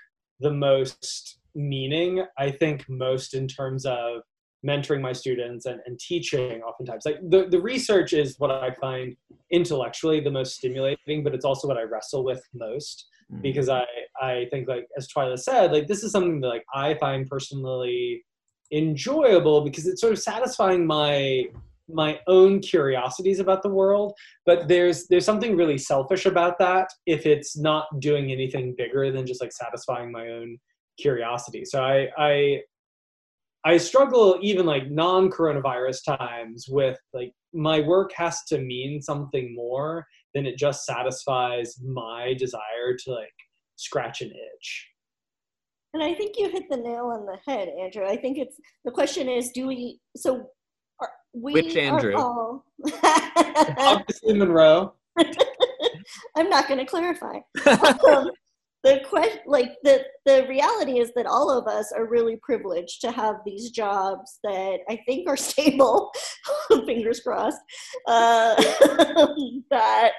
the most meaning, I think most in terms of mentoring my students and, and teaching oftentimes like the, the research is what i find intellectually the most stimulating but it's also what i wrestle with most mm-hmm. because i i think like as twyla said like this is something that like i find personally enjoyable because it's sort of satisfying my my own curiosities about the world but there's there's something really selfish about that if it's not doing anything bigger than just like satisfying my own curiosity so i i I struggle even like non-coronavirus times with like my work has to mean something more than it just satisfies my desire to like scratch an itch. And I think you hit the nail on the head, Andrew. I think it's the question is, do we? So are, we which Andrew? All, Obviously, Monroe. (laughs) I'm not going to clarify. (laughs) um, the question like the the reality is that all of us are really privileged to have these jobs that i think are (laughs) stable (laughs) fingers crossed uh, (laughs) that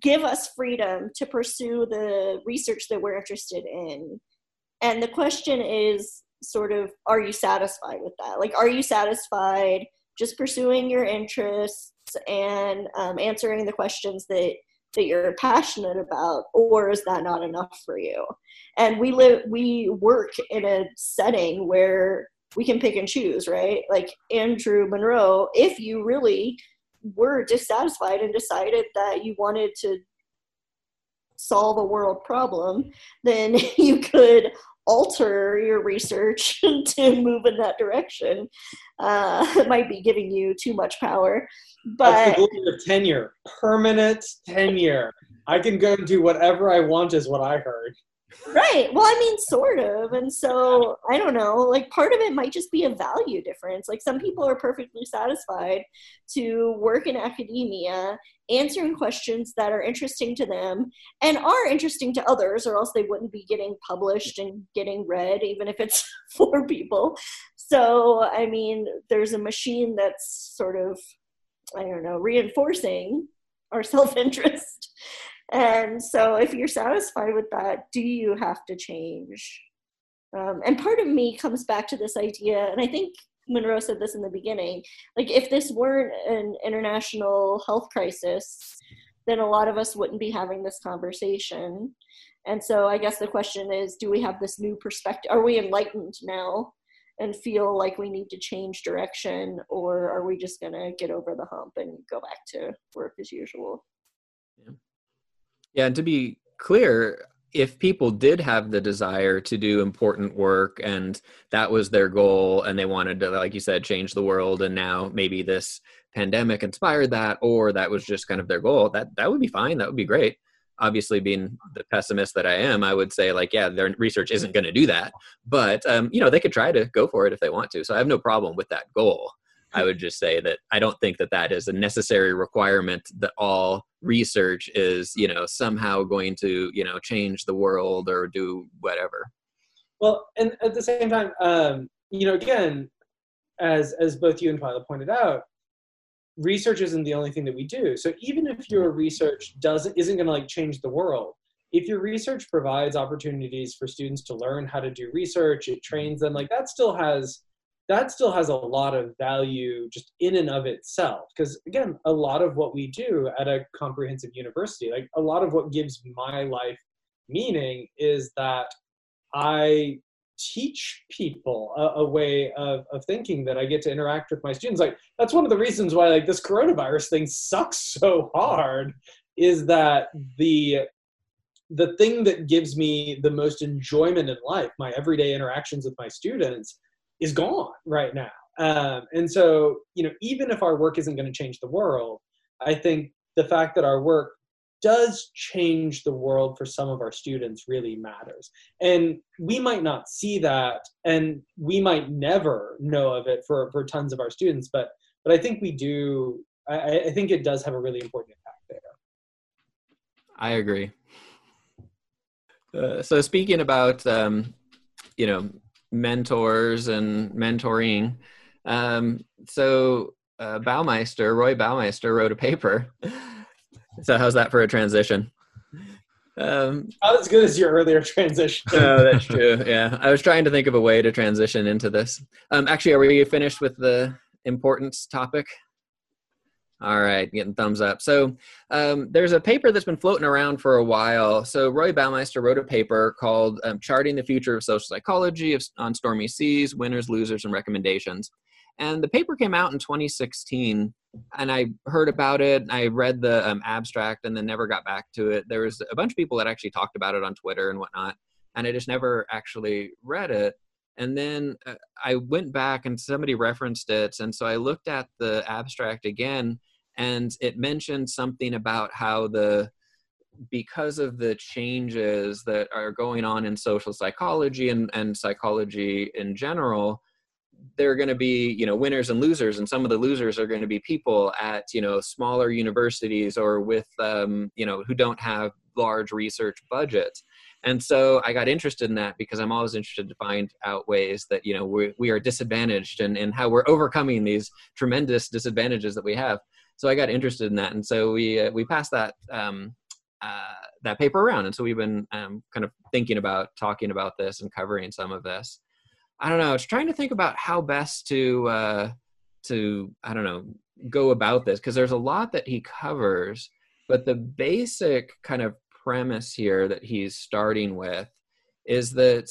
give us freedom to pursue the research that we're interested in. And the question is sort of are you satisfied with that? Like are you satisfied just pursuing your interests and um, answering the questions that that you're passionate about or is that not enough for you? And we live we work in a setting where we can pick and choose right? Like andrew monroe if you really were dissatisfied and decided that you wanted to solve a world problem then (laughs) you could alter your research (laughs) to move in that direction. Uh, (laughs) it might be giving you too much power but tenure permanent tenure. I can go and do whatever i want is what i heard right. Well i mean sort of. And so i don't know like part of it might just be a value difference. Like some people are perfectly satisfied to work in academia answering questions that are interesting to them and are interesting to others or else they wouldn't be getting published and getting read even if it's (laughs) for people. So i mean there's a machine that's sort of i don't know reinforcing our (laughs) self-interest and so, if you're satisfied with that, do you have to change? Um, and part of me comes back to this idea, and I think Monroe said this in the beginning like, if this weren't an international health crisis, then a lot of us wouldn't be having this conversation. And so, I guess the question is do we have this new perspective? Are we enlightened now? and feel like we need to change direction or are we just going to get over the hump and go back to work as usual yeah. Yeah, and to be clear, if people did have the desire to do important work and that was their goal and they wanted to like you said change the world and now maybe this pandemic inspired that or that was just kind of their goal that that would be fine. That would be great. Obviously being the pessimist that i am i would say like yeah their research isn't going to do that. But um, you know they could try to go for it if they want to. So i have no problem with that goal I would just say that I don't think that that is a necessary requirement that all research is, you know, somehow going to, you know, change the world or do whatever. Well, and at the same time, um, you know, again, as as both you and Twyla pointed out, research isn't the only thing that we do. So even if your research doesn't isn't going to like change the world, if your research provides opportunities for students to learn how to do research, it trains them like that still has that still has a lot of value just in and of itself because again a lot of what we do at a comprehensive university like a lot of what gives my life meaning is that i teach people a, a, way of, of thinking that I get to interact with my students. Like that's one of the reasons why like this coronavirus thing sucks so hard is that the the thing that gives me the most enjoyment in life, my everyday interactions with my students, is gone right now. Um, and so, you know, even if our work isn't going to change the world, I think the fact that our work does change the world for some of our students really matters. And we might not see that and we might never know of it for, for tons of our students, but but I think we do I, I think it does have a really important impact there. I agree. Uh, so speaking about um, you know mentors and mentoring, um, so uh, Baumeister, Roy Baumeister wrote a paper (laughs) So how's that for a transition? Um, Not as good as your earlier transition. (laughs) oh, that's true. Yeah, I was trying to think of a way to transition into this. Um, actually, are we finished with the importance topic? All right, getting thumbs up. So um, there's a paper that's been floating around for a while. So Roy Baumeister wrote a paper called um, "Charting the Future of Social Psychology on Stormy Seas: Winners, Losers, and Recommendations." And the paper came out in 2016, and I heard about it. I read the um, abstract and then never got back to it. There was a bunch of people that actually talked about it on Twitter and whatnot, and I just never actually read it. And then uh, I went back and somebody referenced it, and so I looked at the abstract again, and it mentioned something about how the because of the changes that are going on in social psychology and, and psychology in general, there are going to be you know winners and losers. And some of the losers are going to be people at you know smaller universities or with um, you know who don't have large research budgets and so i got interested in that because i'm always interested to find out ways that you know we, we are disadvantaged and, and how we're overcoming these tremendous disadvantages that we have so i got interested in that. And so we uh, we passed that um, uh, that paper around. And so we've been um, kind of thinking about talking about this and covering some of this. I don't know. It's trying to think about how best to uh, to I don't know go about this. Because there's a lot that he covers, but the basic kind of premise here that he's starting with is that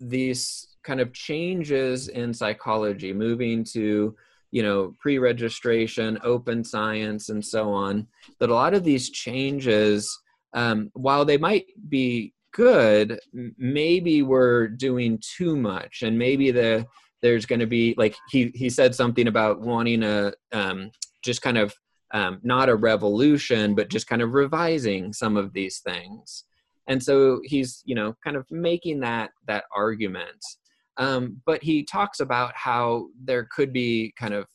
these kind of changes in psychology, moving to you know pre-registration, open science, and so on, that a lot of these changes, um, while they might be good maybe we're doing too much. And maybe the there's going to be like he he said something about wanting a um, just kind of um, not a revolution but just kind of revising some of these things. And so he's you know kind of making that that argument um, but he talks about how there could be kind of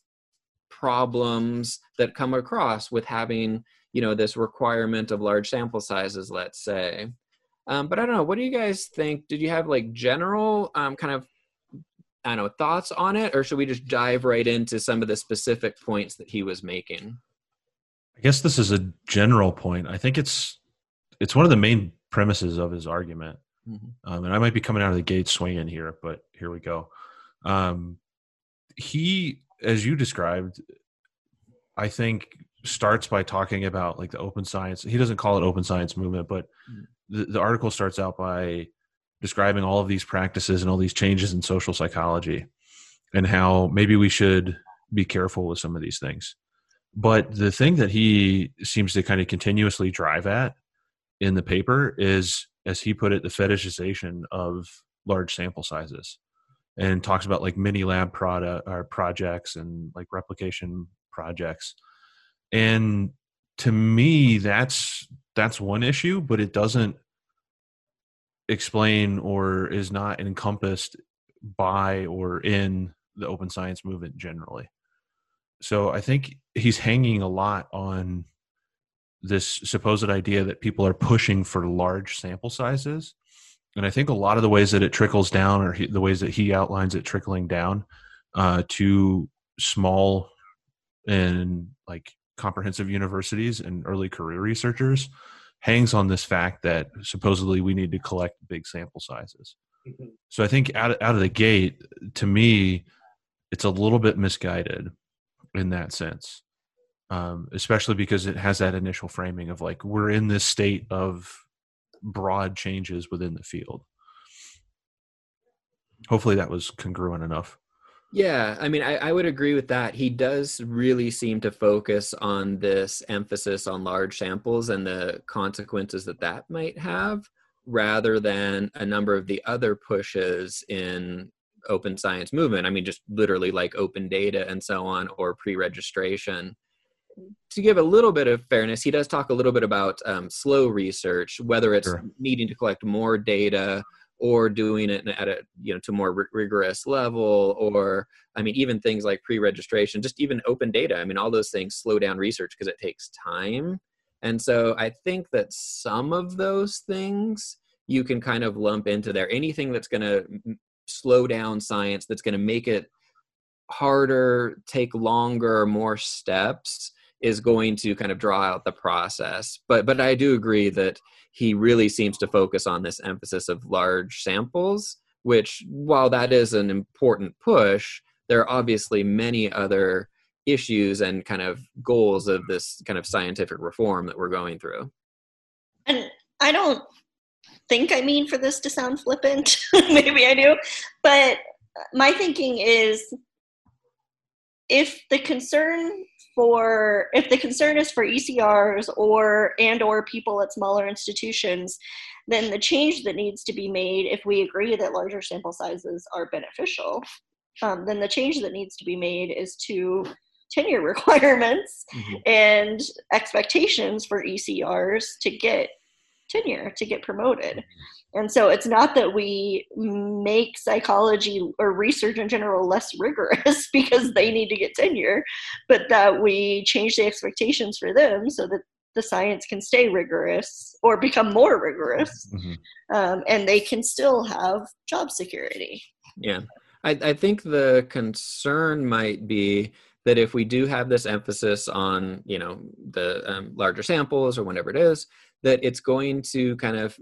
problems that come across with having you know this requirement of large sample sizes let's say um, but I don't know. What do you guys think? Did you have like general um, kind of I don't know thoughts on it, or should we just dive right into some of the specific points that he was making? I guess this is a general point. I think it's it's one of the main premises of his argument, mm-hmm. um, and I might be coming out of the gate swinging here, but here we go. Um, he, as you described, I think starts by talking about like the open science. He doesn't call it open science movement, but mm-hmm the, the article starts out by describing all of these practices and all these changes in social psychology and how maybe we should be careful with some of these things. But the thing that he seems to kind of continuously drive at in the paper is, as he put it, the fetishization of large sample sizes and talks about like mini lab product or projects and like replication projects. And to me, that's that's one issue, but it doesn't explain or is not encompassed by or in the open science movement generally. So I think he's hanging a lot on this supposed idea that people are pushing for large sample sizes. And I think a lot of the ways that it trickles down, or he, the ways that he outlines it trickling down uh, to small and like comprehensive universities and early career researchers, hangs on this fact that supposedly we need to collect big sample sizes. Mm-hmm. So I think out, out of the gate, to me, it's a little bit misguided in that sense um, especially because it has that initial framing of like we're in this state of broad changes within the field. Hopefully that was congruent enough. Yeah i mean I, I, would agree with that. He does really seem to focus on this emphasis on large samples and the consequences that that might have rather than a number of the other pushes in open science movement. I mean just literally like open data and so on or pre-registration to give a little bit of fairness, he does talk a little bit about um, slow research, whether it's sure. needing to collect more data or doing it at a you know to more r- rigorous level, or I mean even things like pre-registration, just even open data. I mean all those things slow down research because it takes time, and so I think that some of those things you can kind of lump into there. Anything that's going to slow down science, that's going to make it harder, take longer, more steps is going to kind of draw out the process. But but I do agree that he really seems to focus on this emphasis of large samples, which while that is an important push, there are obviously many other issues and kind of goals of this kind of scientific reform that we're going through. And I don't think I mean for this to sound flippant. (laughs) Maybe I do. But my thinking is if the concern for if the concern is for ECRs or and or people at smaller institutions, then the change that needs to be made, if we agree that larger sample sizes are beneficial, um, then the change that needs to be made is to tenure (laughs) requirements mm-hmm. and expectations for ECRs to get tenure to get promoted. And so it's not that we make psychology or research in general less rigorous (laughs) because they need to get tenure, but that we change the expectations for them so that the science can stay rigorous or become more rigorous mm-hmm. um, and they can still have job security. Yeah. I, I think the concern might be that if we do have this emphasis on you know the um, larger samples or whatever it is that it's going to kind of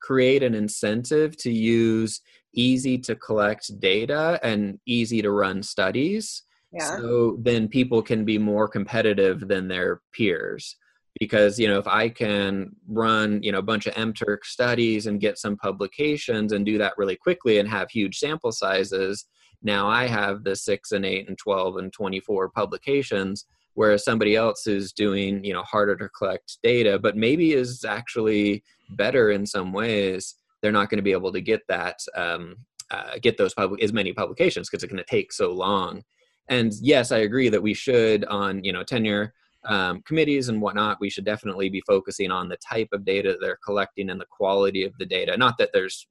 create an incentive to use easy to collect data and easy to run studies yeah. so then people can be more competitive than their peers because you know if i can run you know a bunch of mturk studies and get some publications and do that really quickly and have huge sample sizes now i have the 6 and 8 and 12 and 24 publications whereas somebody else is doing you know harder to collect data but maybe is actually better in some ways they're not going to be able to get that um, uh, get those public as many publications because it's going to take so long. And yes i agree that we should on you know tenure um, committees and whatnot we should definitely be focusing on the type of data they're collecting and the quality of the data. Not that there's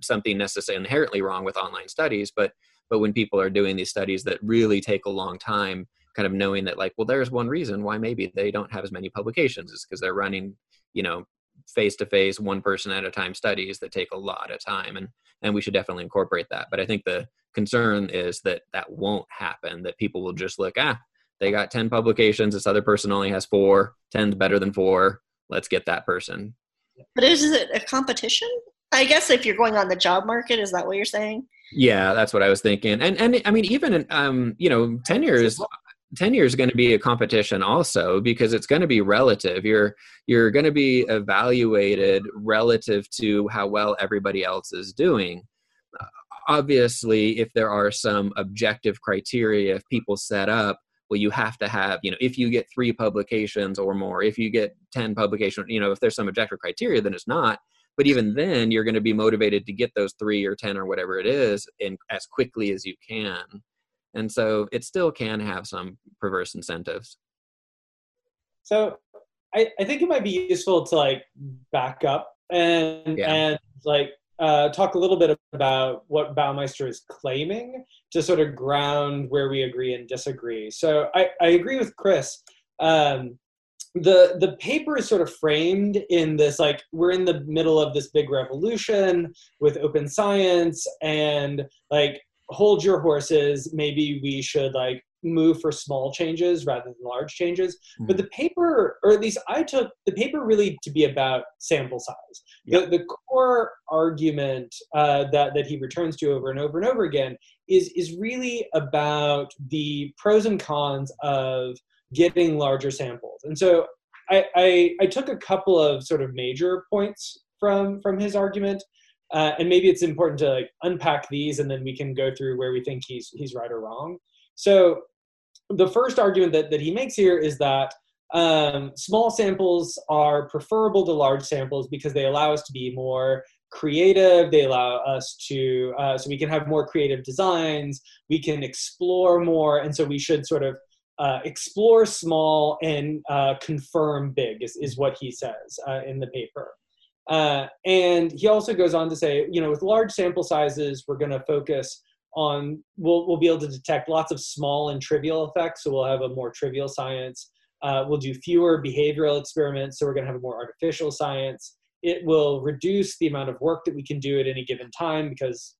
something necessarily inherently wrong with online studies but but when people are doing these studies that really take a long time kind of knowing that like well there's one reason why maybe they don't have as many publications is because they're running you know face to face one person at a time studies that take a lot of time and and we should definitely incorporate that but i think the concern is that that won't happen that people will just look ah they got 10 publications this other person only has four 10's better than four let's get that person. But is it a competition? I guess if you're going on the job market is that what you're saying? Yeah that's what i was thinking and and i mean even um you know tenure is tenure is going to be a competition also because it's going to be relative. You're you're going to be evaluated relative to how well everybody else is doing. Uh, obviously if there are some objective criteria if people set up well you have to have you know if you get three publications or more if you get 10 publications you know if there's some objective criteria then it's not. But even then you're going to be motivated to get those three or 10 or whatever it is in as quickly as you can and so it still can have some perverse incentives so i, I think it might be useful to like back up and yeah. and like uh, talk a little bit about what Baumeister is claiming to sort of ground where we agree and disagree. So I, I agree with Chris. Um, the the paper is sort of framed in this like we're in the middle of this big revolution with open science and like hold your horses. Maybe we should like move for small changes rather than large changes. Mm-hmm. but the paper or at least i took the paper really to be about sample size. The, the core argument uh, that, that he returns to over and over and over again is is really about the pros and cons of getting larger samples. And so I, I, I took a couple of sort of major points from from his argument uh, and maybe it's important to like unpack these and then we can go through where we think he's he's right or wrong. So the first argument that, that he makes here is that um, small samples are preferable to large samples because they allow us to be more creative they allow us to uh, so we can have more creative designs we can explore more and so we should sort of uh, explore small and uh, confirm big is, is what he says uh, in the paper uh, and he also goes on to say you know with large sample sizes we're going to focus on we'll, we'll be able to detect lots of small and trivial effects. So we'll have a more trivial science. Uh, we'll do fewer behavioral experiments. So we're going to have a more artificial science. It will reduce the amount of work that we can do at any given time because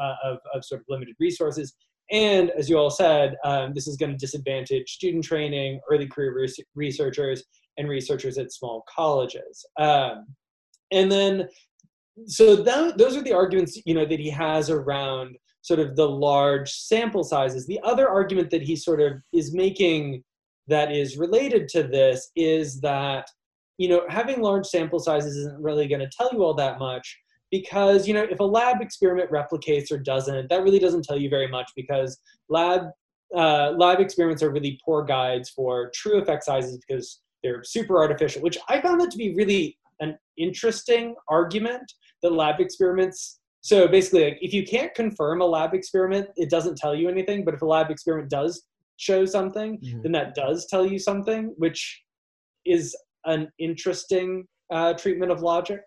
uh, of, of sort of limited resources. And as you all said um, this is going to disadvantage student training early career researchers and researchers at small colleges. Um, and then so that, those are the arguments you know that he has around sort of the large sample sizes. The other argument that he sort of is making that is related to this is that you know having large sample sizes isn't really going to tell you all that much because you know if a lab experiment replicates or doesn't that really doesn't tell you very much because lab uh, lab experiments are really poor guides for true effect sizes because they're super artificial which i found that to be really an interesting argument that lab experiments so basically, like, if you can't confirm a lab experiment, it doesn't tell you anything. But if a lab experiment does show something, mm-hmm. then that does tell you something, which is an interesting uh, treatment of logic.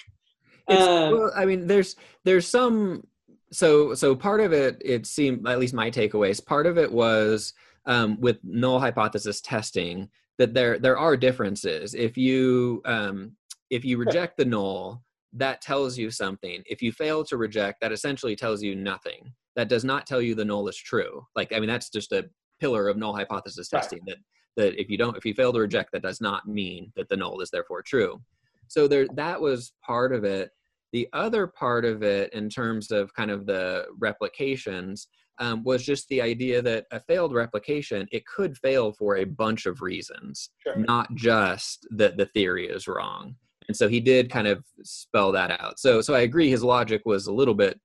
Um, well, I mean, there's there's some so so part of it it seemed at least my takeaways part of it was um, with null hypothesis testing that there there are differences if you um, if you reject the null that tells you something. If you fail to reject, that essentially tells you nothing. That does not tell you the null is true. Like, I mean, that's just a pillar of null hypothesis testing right. that that if you don't if you fail to reject that does not mean that the null is therefore true so there that was part of it the other part of it in terms of kind of the replications um, was just the idea that a failed replication it could fail for a bunch of reasons sure. not just that the theory is wrong and so he did kind of spell that out. So so i agree his logic was a little bit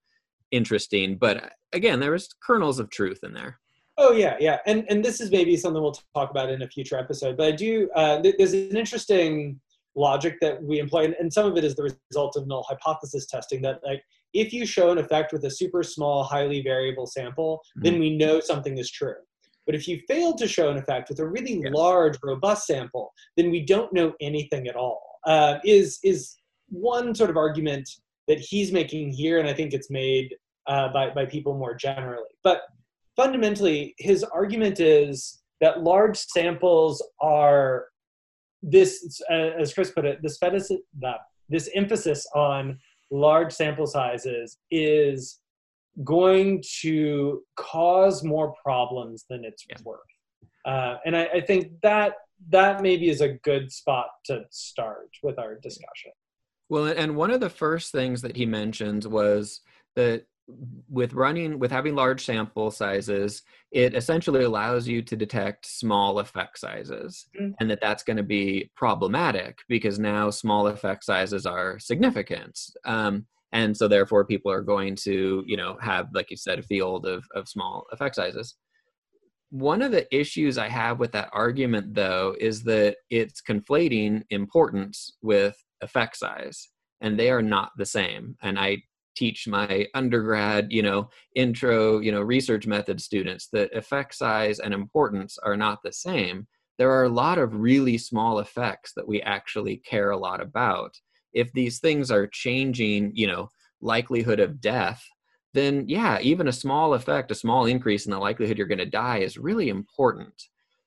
interesting but again there was kernels of truth in there. Oh yeah yeah. And and this is maybe something we'll talk about in a future episode but i do uh, there's an interesting logic that we employ and some of it is the result of null hypothesis testing that like if you show an effect with a super small highly variable sample mm-hmm. then we know something is true. But if you fail to show an effect with a really yeah. large robust sample then we don't know anything at all uh, is is one sort of argument that he's making here, and I think it's made uh, by by people more generally. But fundamentally, his argument is that large samples are this, uh, as Chris put it, this fetish, this emphasis on large sample sizes is going to cause more problems than it's yeah. worth. Uh, and I, I, think that that maybe is a good spot to start with our discussion. Well, and one of the first things that he mentioned was that with running with having large sample sizes it essentially allows you to detect small effect sizes mm-hmm. and that that's going to be problematic because now small effect sizes are significant um, and so therefore people are going to you know have like you said a field of, of small effect sizes one of the issues I have with that argument, though, is that it's conflating importance with effect size, and they are not the same. And I teach my undergrad, you know, intro, you know, research method students that effect size and importance are not the same. There are a lot of really small effects that we actually care a lot about. If these things are changing, you know, likelihood of death, then yeah, even a small effect, a small increase in the likelihood you're going to die is really important.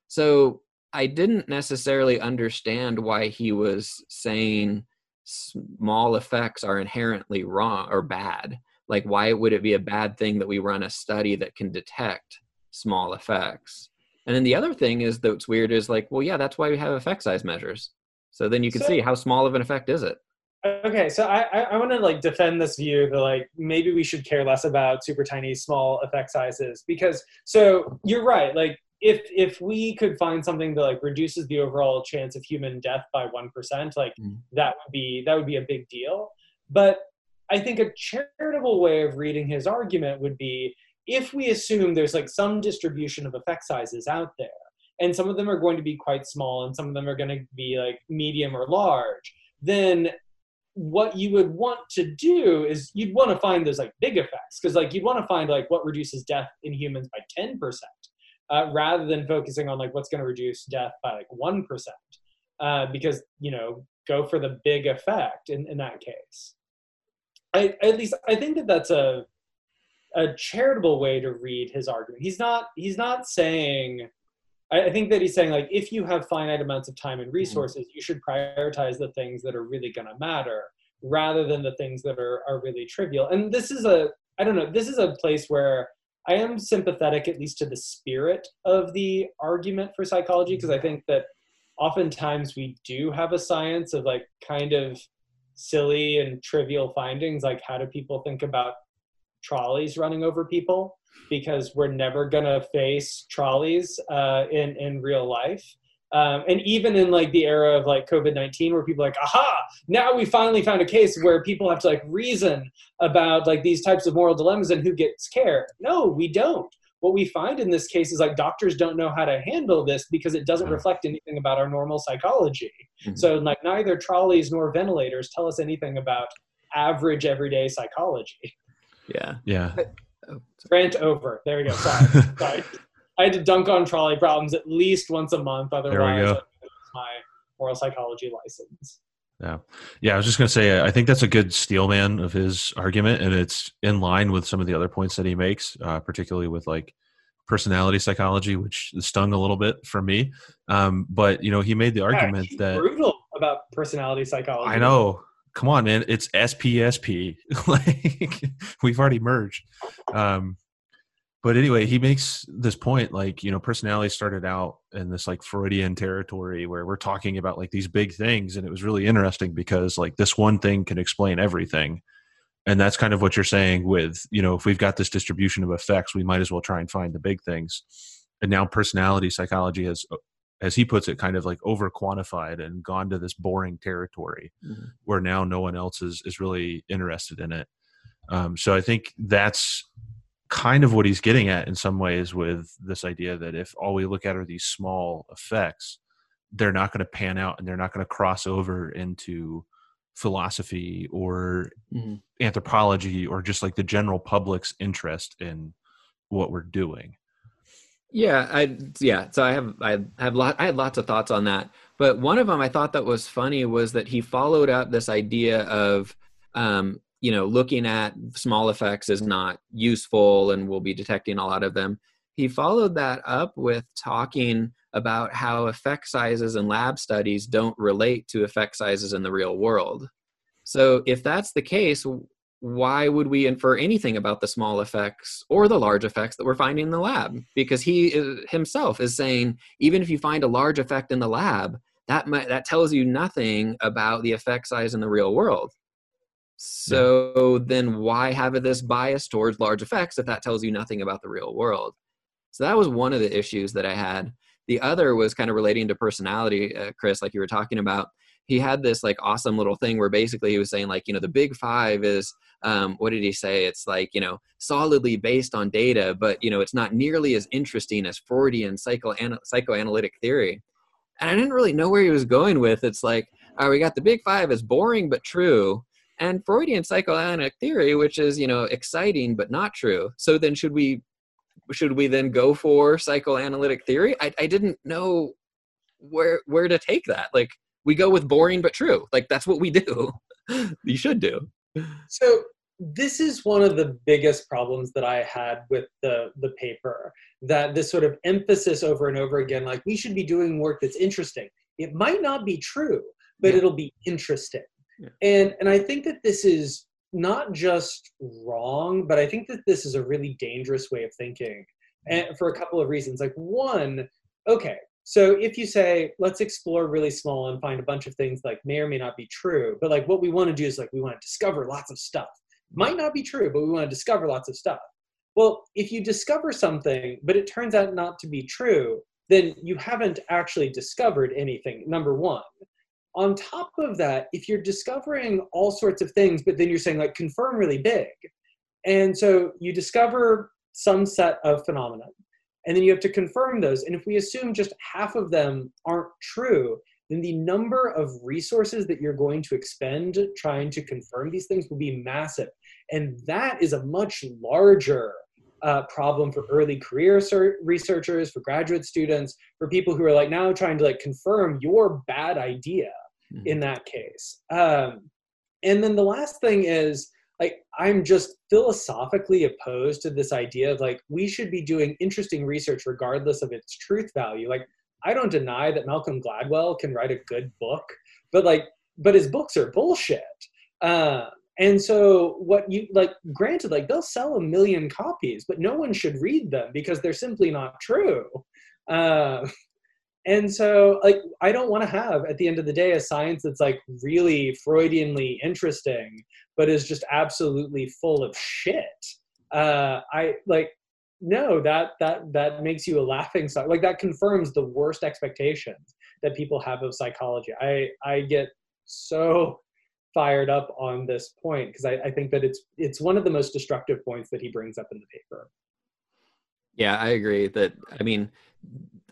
So I didn't necessarily understand why he was saying small effects are inherently wrong or bad. Like, why would it be a bad thing that we run a study that can detect small effects? And then the other thing is that's weird is like, well, yeah, that's why we have effect size measures. So then you can so, see how small of an effect is it. Okay, so I I, I want to like defend this view that like maybe we should care less about super tiny small effect sizes because so you're right like if if we could find something that like reduces the overall chance of human death by one percent, like mm. that would be that would be a big deal. But I think a charitable way of reading his argument would be if we assume there's like some distribution of effect sizes out there, and some of them are going to be quite small, and some of them are going to be like medium or large, then what you would want to do is you'd want to find those like big effects because like you'd want to find like what reduces death in humans by 10% uh, rather than focusing on like what's going to reduce death by like 1% uh, because you know go for the big effect in, in that case. I, at least i think that that's a a charitable way to read his argument. He's not he's not saying I, I think that he's saying like if you have finite amounts of time and mm-hmm. resources you should prioritize the things that are really going to matter rather than the things that are, are really trivial and this is a i don't know this is a place where I am sympathetic, at least to the spirit of the argument for psychology, because I think that oftentimes we do have a science of like kind of silly and trivial findings, like how do people think about trolleys running over people? Because we're never gonna face trolleys uh, in in real life. Um, and even in like the era of like covid-19 where people are like aha! Now we finally found a case where people have to like reason about like these types of moral dilemmas and who gets care. No we don't. What we find in this case is like doctors don't know how to handle this because it doesn't reflect anything about our normal psychology. Mm-hmm. so like neither trolleys nor ventilators tell us anything about average everyday psychology. Yeah. Yeah oh, rant over there we go sorry (laughs) sorry I had to dunk on trolley problems at least once a month. Otherwise, my moral psychology license. Yeah. Yeah. I was just going to say, I think that's a good steelman of his argument, and it's in line with some of the other points that he makes, uh, particularly with like personality psychology, which stung a little bit for me. Um, but, you know, he made the argument yeah, that. brutal about personality psychology. I know. Come on, man. It's SPSP. (laughs) like, we've already merged. Um, but anyway, he makes this point like, you know, personality started out in this like Freudian territory where we're talking about like these big things. And it was really interesting because like this one thing can explain everything. And that's kind of what you're saying with, you know, if we've got this distribution of effects, we might as well try and find the big things. And now personality psychology has, as he puts it, kind of like over quantified and gone to this boring territory mm-hmm. where now no one else is, is really interested in it. Um, so I think that's kind of what he's getting at in some ways with this idea that if all we look at are these small effects, they're not going to pan out and they're not going to cross over into philosophy or mm-hmm. anthropology or just like the general public's interest in what we're doing. Yeah, I yeah. So I have I have lot I had lots of thoughts on that, but one of them I thought that was funny was that he followed up this idea of um, you know looking at small effects is not useful and we'll be detecting a lot of them he followed that up with talking about how effect sizes in lab studies don't relate to effect sizes in the real world so if that's the case why would we infer anything about the small effects or the large effects that we're finding in the lab because he is, himself is saying even if you find a large effect in the lab that might, that tells you nothing about the effect size in the real world so yeah. then why have this bias towards large effects if that tells you nothing about the real world? So that was one of the issues that I had. The other was kind of relating to personality, uh, Chris, like you were talking about. He had this like awesome little thing where basically he was saying like you know the big five is um, what did he say? It's like you know solidly based on data, but you know it's not nearly as interesting as Freudian psycho psychoanalytic theory. And I didn't really know where he was going with. It's like, oh, we got the big five is boring but true, and Freudian psychoanalytic theory, which is you know exciting but not true. So then should we should we then go for psychoanalytic theory? I, I didn't know where where to take that. Like we go with boring but true. Like that's what we do. (laughs) you should do. So this is one of the biggest problems that I had with the the paper. That this sort of emphasis over and over again, like we should be doing work that's interesting. It might not be true, but Yeah. it'll be interesting. Yeah. And and I think that this is not just wrong, but I think that this is a really dangerous way of thinking, and for a couple of reasons. Like one, okay, so if you say let's explore really small and find a bunch of things like may or may not be true, but like what we want to do is like we want to discover lots of stuff. Might not be true, but we want to discover lots of stuff. Well, if you discover something, but it turns out not to be true, then you haven't actually discovered anything. Number one on top of that, if you're discovering all sorts of things, but then you're saying like confirm really big, and so you discover some set of phenomena, and then you have to confirm those. And if we assume just half of them aren't true, then the number of resources that you're going to expend trying to confirm these things will be massive. And that is a much larger uh, problem for early career researchers, for graduate students, for people who are like now trying to like confirm your bad idea Mhm. in that case. Um, and then the last thing is like I'm just philosophically opposed to this idea of like we should be doing interesting research regardless of its truth value. Like I don't deny that Malcolm Gladwell can write a good book, but like but his books are bullshit. Uh, and so what you like granted like they'll sell a million copies but no one should read them because they're simply not true uh, and so like i don't want to have at the end of the day a science that's like really freudianly interesting but is just absolutely full of shit uh, i like no that that that makes you a laughing stock like that confirms the worst expectations that people have of psychology i i get so fired up on this point because I, I think that it's it's one of the most destructive points that he brings up in the paper. Yeah, I agree that I mean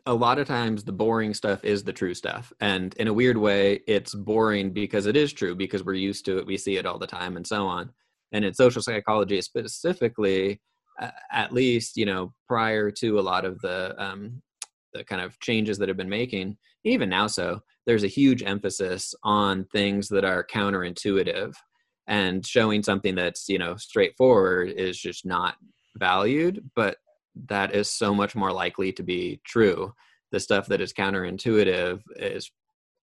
a lot of times the boring stuff is the true stuff. And in a weird way, it's boring because it is true because we're used to it, we see it all the time and so on. And in social psychology specifically, at least, you know, prior to a lot of the um the kind of changes that have been making, even now so, there's a huge emphasis on things that are counterintuitive and showing something that's, you know, straightforward is just not valued, but that is so much more likely to be true. The stuff that is counterintuitive is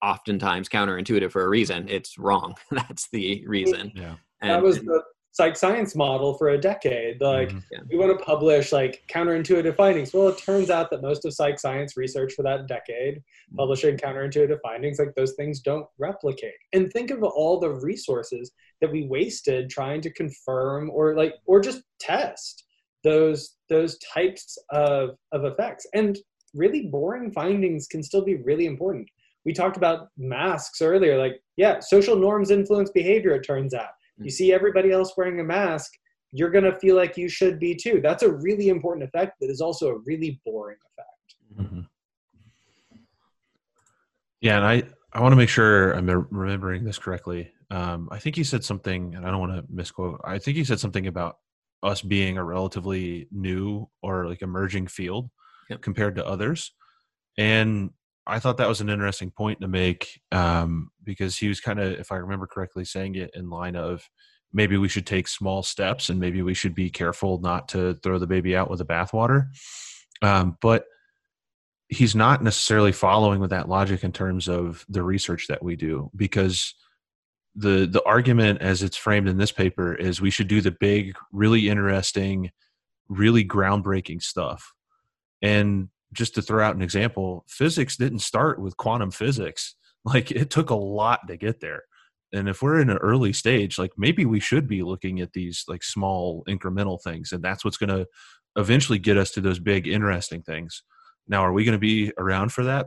oftentimes counterintuitive for a reason. It's wrong. (laughs) That's the reason. Yeah. And, that was the psych science model for a decade. Like Mhm. we want to publish like counterintuitive findings. Well, it turns out that most of psych science research for that decade, publishing counterintuitive findings, like those things don't replicate. And think of all the resources that we wasted trying to confirm or like or just test those those types of of effects. And really boring findings can still be really important. We talked about masks earlier. Like, yeah, social norms influence behavior, it turns out. You see everybody else wearing a mask, you're going to feel like you should be too. That's a really important effect that is also a really boring effect. Mhm. Yeah, and I I want to make sure I'm remembering this correctly. Um, I think he said something, and I don't want to misquote. I think he said something about us being a relatively new or like emerging field Yep. compared to others, and I thought that was an interesting point to make um, because he was kind of, if I remember correctly, saying it in line of maybe we should take small steps and maybe we should be careful not to throw the baby out with the bathwater. Um, but he's not necessarily following with that logic in terms of the research that we do because the the argument as it's framed in this paper is we should do the big really interesting really groundbreaking stuff. And just to throw out an example physics didn't start with quantum physics. (laughs) Like it took a lot to get there. And if we're in an early stage like maybe we should be looking at these like small incremental things and that's what's going to eventually get us to those big interesting things. Now are we going to be around for that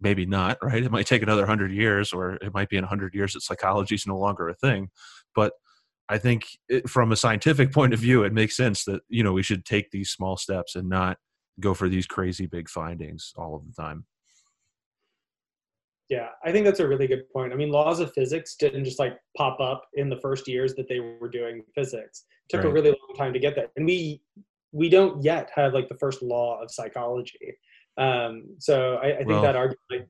maybe not right it might take another 100 years or it might be in 100 years that psychology is no longer a thing but i think it, from a scientific (laughs) point of view it makes sense that you know we should take these small steps and not go for these crazy big findings all of the time Yeah, I think that's a really good point. I mean, laws of physics didn't just like pop up in the first years that they were doing physics. It took a really long time to get there, and we we don't yet have like the first law of psychology. Um, so I, I think Well- that argument, like,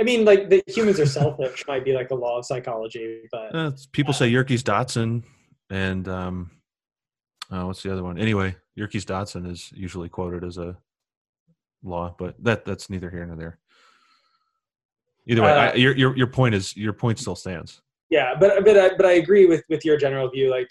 I mean, like the humans are selfish might be like a law of psychology, but Uh, people say Yerkes Dodson and um, uh, what's the other one? Anyway, Yerkes Dodson is usually quoted as a law, but that that's neither here nor there. Either way, Uh, I, your your your point is your point still stands. yeah but but I, but I agree with with your general view like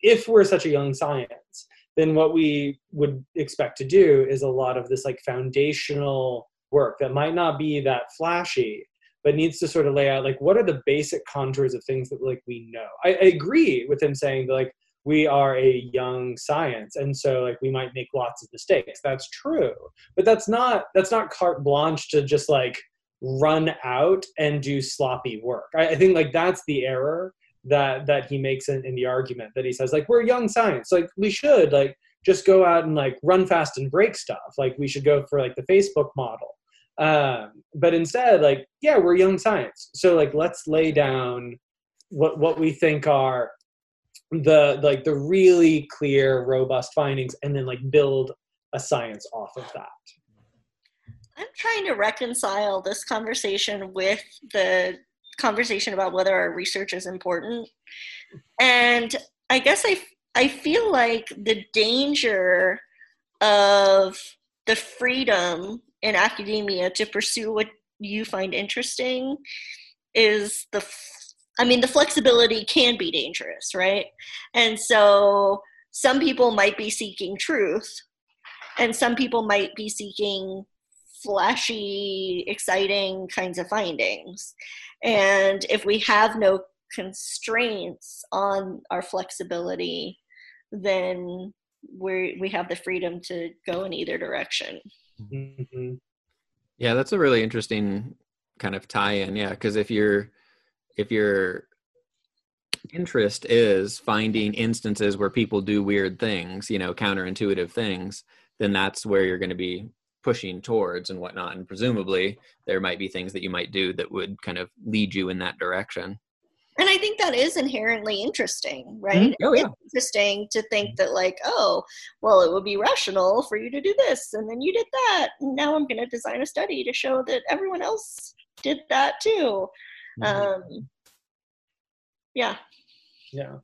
if we're such a young science then what we would expect to do is a lot of this like foundational work that might not be that flashy but needs to sort of lay out like what are the basic contours of things that like we know i, I agree with him saying that like we are a young science and so like we might make lots of mistakes that's true but that's not that's not carte blanche to just like run out and do sloppy work. I, I think like that's the error that that he makes in, in the argument that he says like we're young science like we should like just go out and like run fast and break stuff like we should go for like the Facebook model. Um, but instead like yeah we're young science so like let's lay down what what we think are the like the really clear robust findings and then like build a science off of that. I'm trying to reconcile this conversation with the conversation about whether our research is important. And I guess I, I feel like the danger of the freedom in academia to pursue what you find interesting is the I mean the flexibility can be dangerous, right? And so some people might be seeking truth and some people might be seeking flashy, exciting kinds of findings. And if we have no constraints on our flexibility, then we we have the freedom to go in either direction. Mm-hmm. Yeah, that's a really interesting kind of tie-in. Yeah, because if your if your interest is finding instances where people do weird things, you know, counterintuitive things, then that's where you're going to be pushing towards and whatnot. And presumably, there might be things that you might do that would kind of lead you in that direction. And I think that is inherently interesting, right? Mm-hmm. Oh, yeah. It's interesting to think mm-hmm. that, like, oh, well, it would be rational for you to do this, and then you did that. And now I'm going to design a study to show that everyone else did that too. Mm-hmm. Um, yeah. Yeah.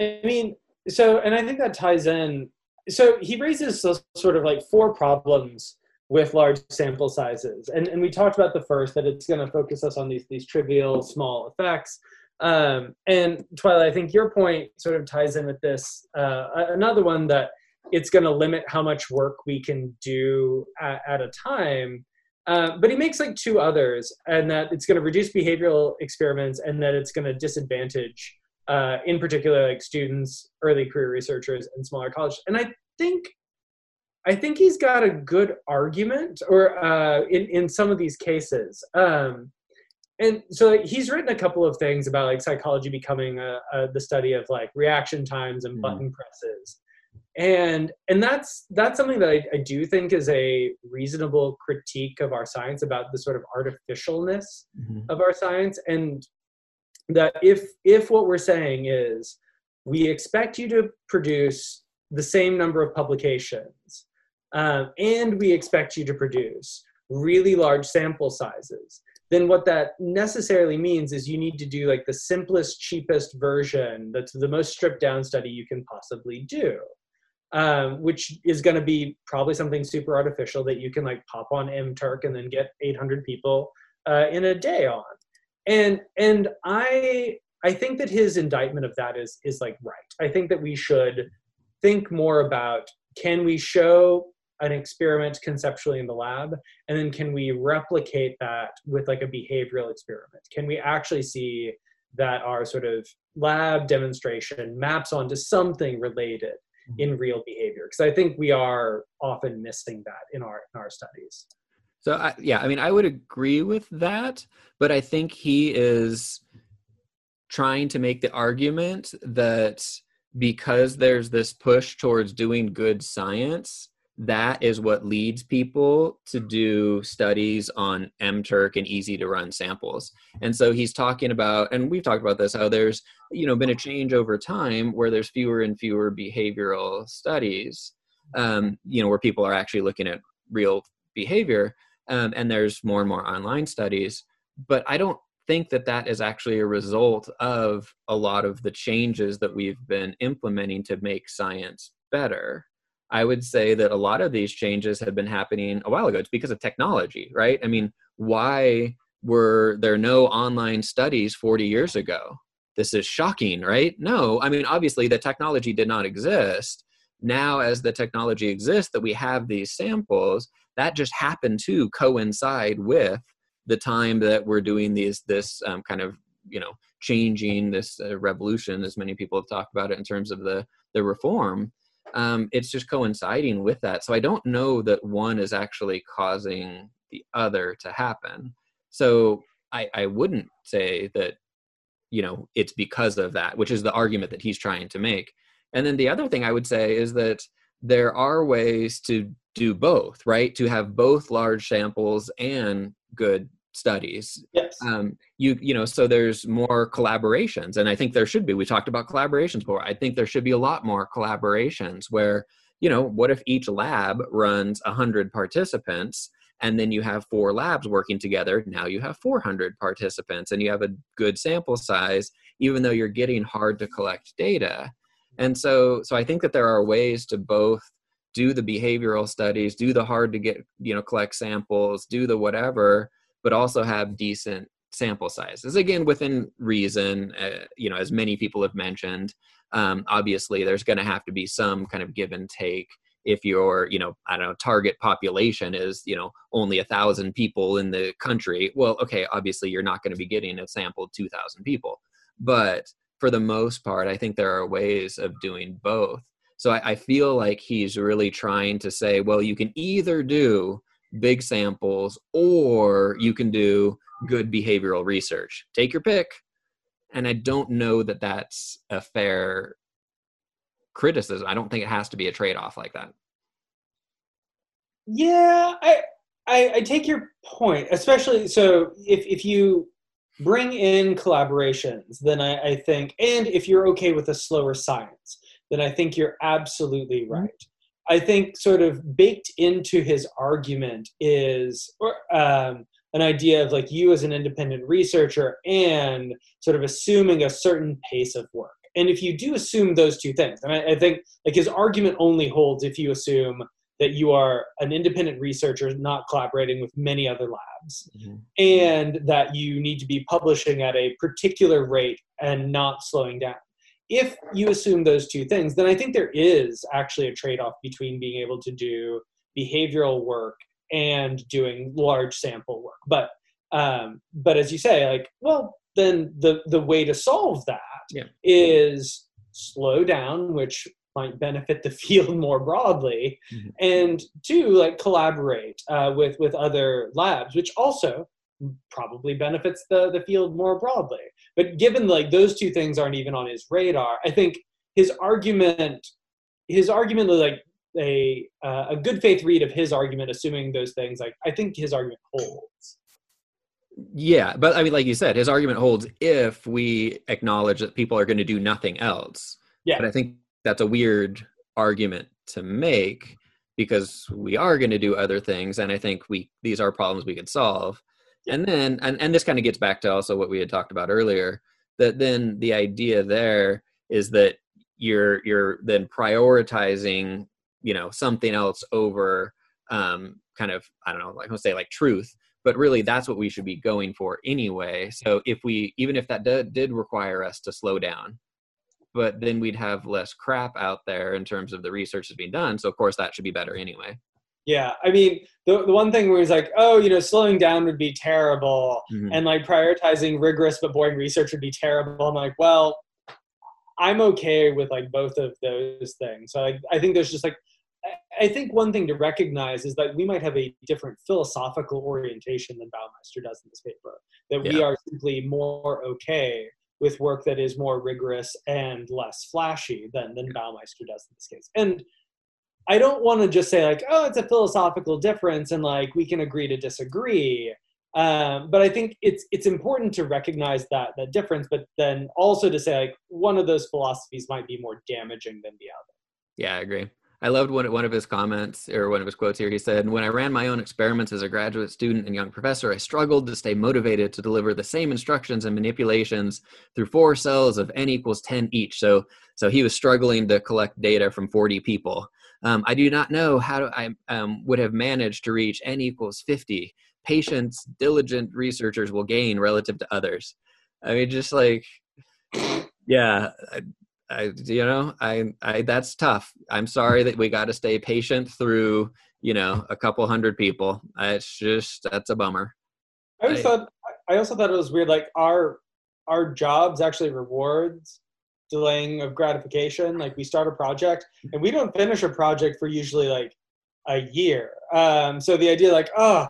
I mean, so, and I think that ties in. So he raises sort of like four problems with large sample sizes. And, and we talked about the first, that it's going to focus us on these, these trivial small effects. Um, and Twyla, I think your point sort of ties in with this. Uh, another one that it's going to limit how much work we can do at, at a time. Uh, but he makes like two others, and that it's going to reduce behavioral experiments, and that it's going to disadvantage, uh, in particular, like students, early career researchers, and smaller colleges. And I think, I think he's got a good argument, or uh, in in some of these cases. Um, and so he's written a couple of things about like psychology becoming a, a, the study of like reaction times and Mm. button presses and and that's that's something that I, I do think is a reasonable critique of our science about the sort of artificialness of our science and that if if what we're saying is we expect you to produce the same number of publications um, and we expect you to produce really large sample sizes then what that necessarily means is you need to do like the simplest cheapest version that's the most stripped down study you can possibly do um, which is going to be probably something super artificial that you can like pop on mturk and then get 800 people uh, in a day on and and i i think that his indictment of that is is like right. I think that we should think more about can we show an experiment conceptually in the lab? And then can we replicate that with like a behavioral experiment? Can we actually see that our sort of lab demonstration maps onto something related mm-hmm. in real behavior? Because i think we are often missing that in our in our studies So I, yeah, I mean, I would agree with that, but I think he is trying to make the argument that because there's this push towards doing good science, that is what leads people to do studies on mturk and easy to run samples. And so he's talking about and we've talked about this how there's you know been a change over time where there's fewer and fewer behavioral studies um, you know where people are actually looking at real behavior um, and there's more and more online studies but i don't think that that is actually a result of a lot of the changes that we've been implementing to make science better. I would say that a lot of these changes have been happening a while ago. It's because of technology, right? I mean, why were there no online studies 40 years ago? This is shocking, right? No, I mean, obviously the technology did not exist. Now, as the technology exists, that we have these samples, that just happened to coincide with the time that we're doing these this um, kind of you know changing this uh, revolution as many people have talked about it in terms of the the reform. Um, it's just coinciding with that. So i don't know that one is actually causing the other to happen. So i i wouldn't say that you know it's because of that which is the argument that he's trying to make. And then the other thing i would say is that there are ways to do both right? To have both large samples and good studies. Yes. Um, you you know so there's more collaborations and i think there should be. We talked about collaborations before. I think there should be a lot more collaborations where you know what if each lab runs 100 participants and then you have four labs working together? Now you have 400 participants and you have a good sample size even though you're getting hard to collect data. And so so i think that there are ways to both do the behavioral studies do the hard to get you know collect samples do the whatever but also have decent sample sizes. Again within reason uh, you know as many people have mentioned um, obviously there's going to have to be some kind of give and take if your you know i don't know target population is you know only a thousand people in the country. Well okay obviously you're not going to be getting a sample 2000 people but for the most part i think there are ways of doing both so I, I feel like he's really trying to say well you can either do big samples or you can do good behavioral research. Take your pick. And i don't know that that's a fair criticism. I don't think it has to be a trade-off like that. Yeah i i, I take your point especially so if if you bring in collaborations then I, I think and if you're okay with a slower science then i think you're absolutely right I think sort of baked into his argument is um, an idea of like you as an independent researcher and sort of assuming a certain pace of work. And if you do assume those two things, and I, I think like his argument only holds if you assume that you are an independent researcher not collaborating with many other labs mm-hmm. and that you need to be publishing at a particular rate and not slowing down if you assume those two things, then I think there is actually a trade off between being able to do behavioral work and doing large sample work. But um, but as you say, like, well, then the the way to solve that yeah. is slow down, which might benefit the (laughs) field more broadly, mm-hmm. and two, like collaborate uh, with with other labs, which also probably benefits the the field more broadly. But given like those two things aren't even on his radar, I think his argument, his argument like a uh, a good faith read of his argument, assuming those things, like I think his argument holds. Yeah, but I mean, like you said, his argument holds if we acknowledge that people are going to do nothing else. Yeah, but I think that's a weird argument to make because we are going to do other things, and I think we these are problems we could solve and then and, and this kind of gets back to also what we had talked about earlier that then the idea there is that you're you're then prioritizing you know something else over um kind of i don't know like i say like truth but really that's what we should be going for anyway. So if we even if that did, did require us to slow down but then we'd have less crap out there in terms of the research that's being done so of course that should be better anyway yeah, I mean, the, the one thing where he's like, oh, you know, slowing down would be terrible, mm-hmm. and like prioritizing rigorous but boring research would be terrible. I'm like, well, I'm okay with like both of those things. So I, I think there's just like, I think one thing to recognize is that we might have a different philosophical orientation than Baumeister does in this paper. That yeah. we are simply more okay with work that is more rigorous and less flashy than than Baumeister does in this case. And I don't want to just say like, oh, it's a philosophical difference and like we can agree to disagree. Um, but I think it's it's important to recognize that that difference, but then also to say like one of those philosophies might be more damaging than the other. Yeah, I agree. I loved one one of his comments or one of his quotes here. He said, "When I ran my own experiments as a graduate student and young professor, I struggled to stay motivated to deliver the same instructions and manipulations through four cells of n equals ten each." So, so he was struggling to collect data from forty people. Um, I do not know how I um, would have managed to reach n equals fifty. Patience, diligent researchers will gain relative to others. I mean, just like, yeah, I, I, you know, I, I, that's tough. I'm sorry that we got to stay patient through, you know, a couple hundred people. It's just that's a bummer. I also thought, I also thought it was weird. Like our, our jobs actually rewards delaying of gratification. Like we start a project and we don't finish a project for usually like a year. Um, so the idea, like, oh,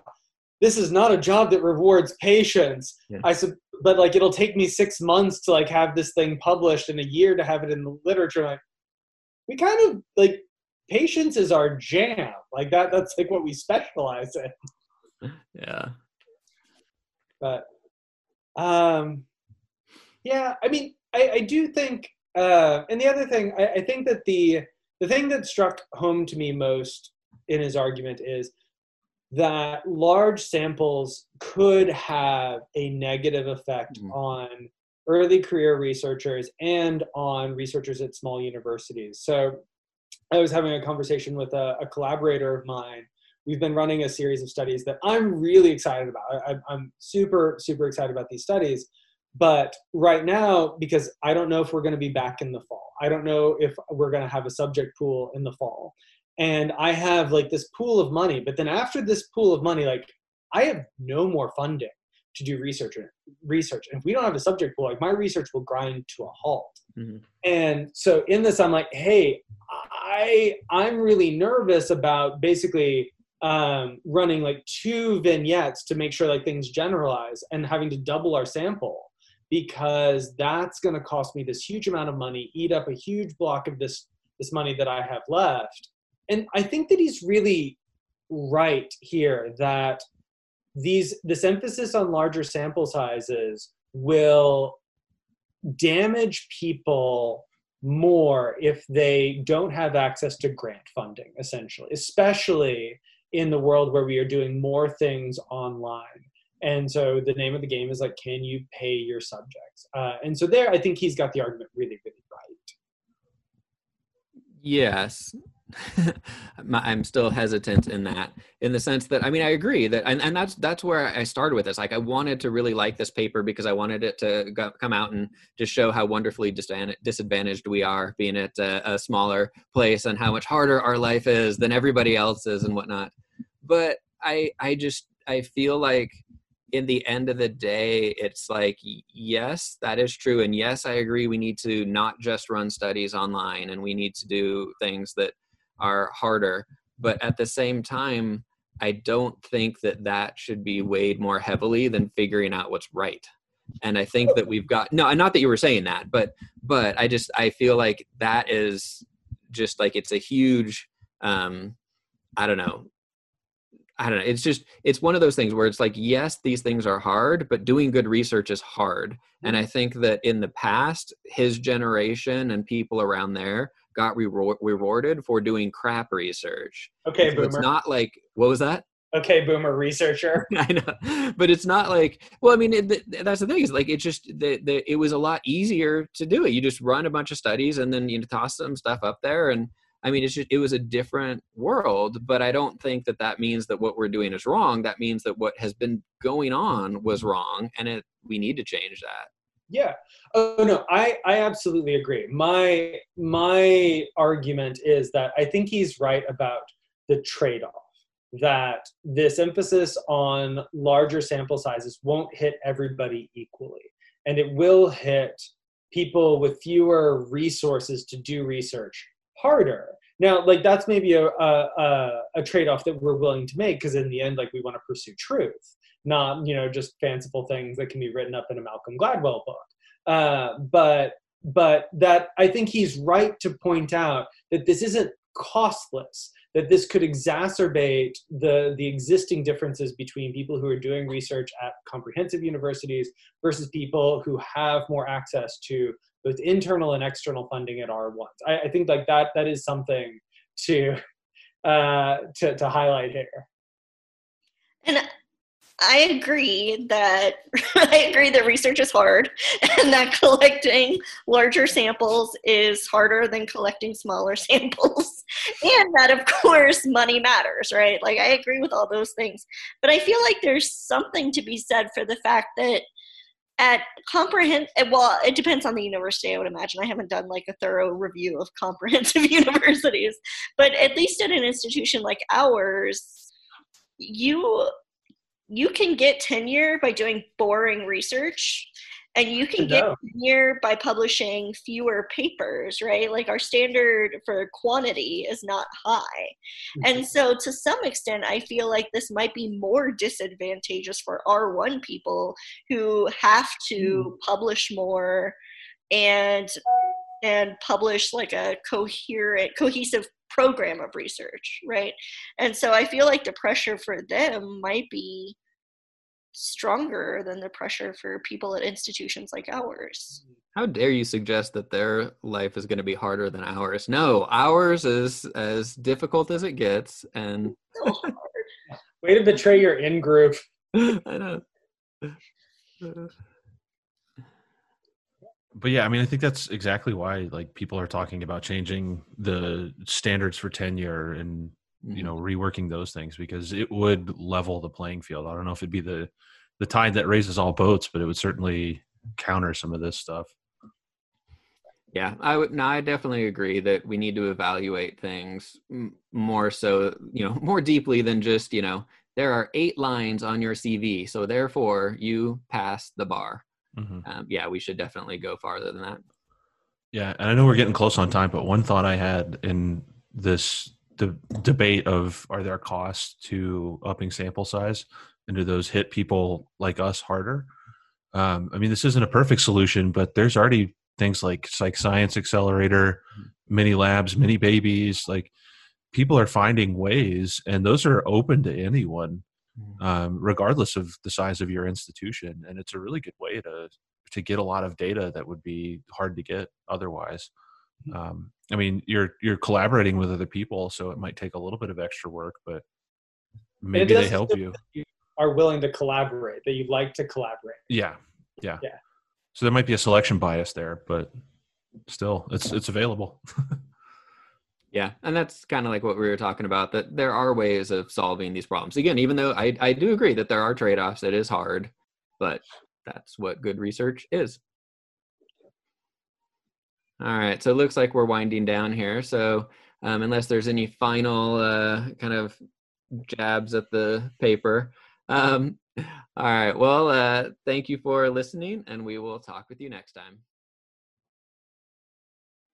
this is not a job that rewards patience. Yeah. I sub- but like it'll take me six months to like have this thing published in a year to have it in the literature. Like we kind of like patience is our jam. Like that. That's like what we specialize in. Yeah. But um, yeah. I mean, I, I do think. Uh, and the other thing, I, I think that the the thing that struck home to me most in his argument is that large samples could have a negative effect mm-hmm. on early career researchers and on researchers at small universities. So I was having a conversation with a, a collaborator of mine. We've been running a series of studies that I'm really excited about. I, I'm super, super excited about these studies. But right now, because I don't know if we're going to be back in the fall, I don't know if we're going to have a subject pool in the fall and I have like this pool of money. But then after this pool of money, like I have no more funding to do research research. And if we don't have a subject pool, like my research will grind to a halt. Mm-hmm. And so in this, I'm like, hey, I I'm really nervous about basically um, running like two vignettes to make sure like things generalize and having to double our sample because that's going to cost me this huge amount of money, eat up a huge block of this this money that I have left. And I think that he's really right here that these this emphasis on larger sample sizes will damage people more if they don't have access to grant funding essentially especially in the world where we are doing more things online and so the name of the game is like can you pay your subjects uh, and so there i think he's got the argument really really right yes (laughs) I'm still hesitant in that, in the sense that I mean I agree that, and, and that's that's where I started with this. Like I wanted to really like this paper because I wanted it to go, come out and just show how wonderfully disadvantaged we are being at a, a smaller place and how much harder our life is than everybody else's and whatnot. But I I just I feel like in the end of the day, it's like, yes, that is true. And yes, I agree. We need to not just run studies online and we need to do things that are harder but at the same time i don't think that that should be weighed more heavily than figuring out what's right and i think that we've got no not that you were saying that but but i just i feel like that is just like it's a huge um i don't know I don't know. It's just it's one of those things where it's like yes, these things are hard, but doing good research is hard. And I mm-hmm. think that in the past, his generation and people around there got rewarded for doing crap research. Okay, so boomer. It's not like what was that? Okay, boomer researcher. (laughs) I know, but it's not like. Well, I mean, it, that's the thing is like it just the, the it was a lot easier to do it. You just run a bunch of studies and then you toss some stuff up there, and I mean, it's just it was a different world. But I don't think that that means that what we're doing is wrong. That means that what has been going on was mm-hmm. wrong, and it we need to change that. Yeah. Oh no, I I absolutely agree. My my argument is that I think he's right about the trade-off that this emphasis on larger sample sizes won't hit everybody equally and it will hit people with fewer resources to do research harder now like that's maybe a, a, a trade-off that we're willing to make because in the end like we want to pursue truth not you know just fanciful things that can be written up in a Malcolm Gladwell book. Uh, but but that I think he's right to point out that this isn't costless. That this could exacerbate the the existing differences between people who are doing research at comprehensive universities versus people who have more access to both internal and external funding at R1s. I, I think like that that is something to (laughs) uh, to, to highlight here. And I agree that (laughs) I agree that research is hard (laughs) and that collecting larger samples is harder than collecting smaller samples. And that of course money matters, right? Like I agree with all those things. But I feel like there's something to be said for the fact that at comprehensive eh, well it depends on the university i would imagine. I haven't done like a thorough review of comprehensive (laughs) universities but at least at an institution like ours you you can get tenure by doing boring research and you can get tenure by publishing fewer papers right like our standard for quantity is not high mm-hmm. and so to some extent i feel like this might be more disadvantageous for r1 people who have to mm. publish more and and publish like a coherent cohesive program of research right and so i feel like the pressure for them might be stronger than the pressure for people at institutions like ours. How dare you suggest that their life is going to be harder than ours? No, ours is as difficult as it gets, and so (laughs) way to betray your in group. (laughs) I know. but yeah, I mean, I think that's exactly why like people are talking about changing the standards for tenure and mm-hmm. you know reworking those things because it would level the playing field. I don't know if it'd be the the tide that raises all boats, but it would certainly counter some of this stuff. Yeah, I would. No, I definitely agree that we need to evaluate things more so, you know, (laughs) more deeply than just, you know, there are eight lines on your CV, so therefore you pass the bar. Mm-hmm. Um, yeah, we should definitely go farther than that. Yeah, and I know we're getting close on time, but one thought I had in this the debate of are there costs to upping sample size and do those hit people like us harder um, i mean this isn't a perfect solution but there's already things like psych science accelerator mm-hmm. Many Labs mini babies like people are finding ways and those are open to anyone mm-hmm. um, regardless of the size of your institution and it's a really good way to to get a lot of data that would be hard to get otherwise mm-hmm. um, I mean, you're you're collaborating with other people, so it might take a little bit of extra work, but maybe they help you. you. Are willing to collaborate that you like to collaborate. Yeah, yeah, yeah. So there might be a selection bias there, but still, it's it's available. (laughs) yeah, and that's kind of like what we were talking about. That there are ways of solving these problems. Again, even though I I do agree that there are trade offs, it is hard, but that's what good research is. All right, so it looks like we're winding down here. So um, unless there's any final uh, kind of jabs at the paper. Um, all right, well, uh, thank you for listening, and we will talk with you next time.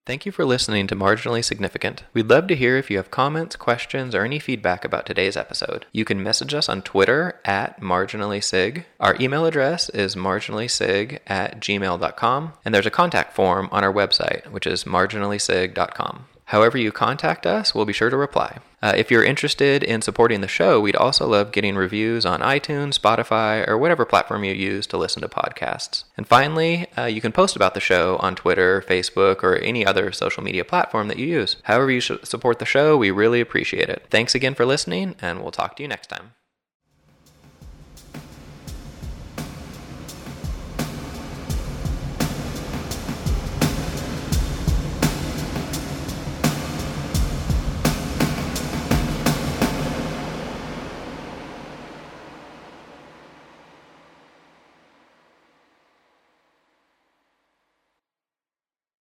Thank you for listening to Marginally Significant. We'd love to hear if you have comments, questions, or any feedback about today's episode. You can message us on Twitter at marginallysig. Our email address is marginallysig at gmail.com, and there's a contact form on our website, which is marginallysig.com. However, you contact us, we'll be sure to reply. Uh, if you're interested in supporting the show, we'd also love getting reviews on iTunes, Spotify, or whatever platform you use to listen to podcasts. And finally, uh, you can post about the show on Twitter, Facebook, or any other social media platform that you use. However, you support the show, we really appreciate it. Thanks again for listening, and we'll talk to you next time.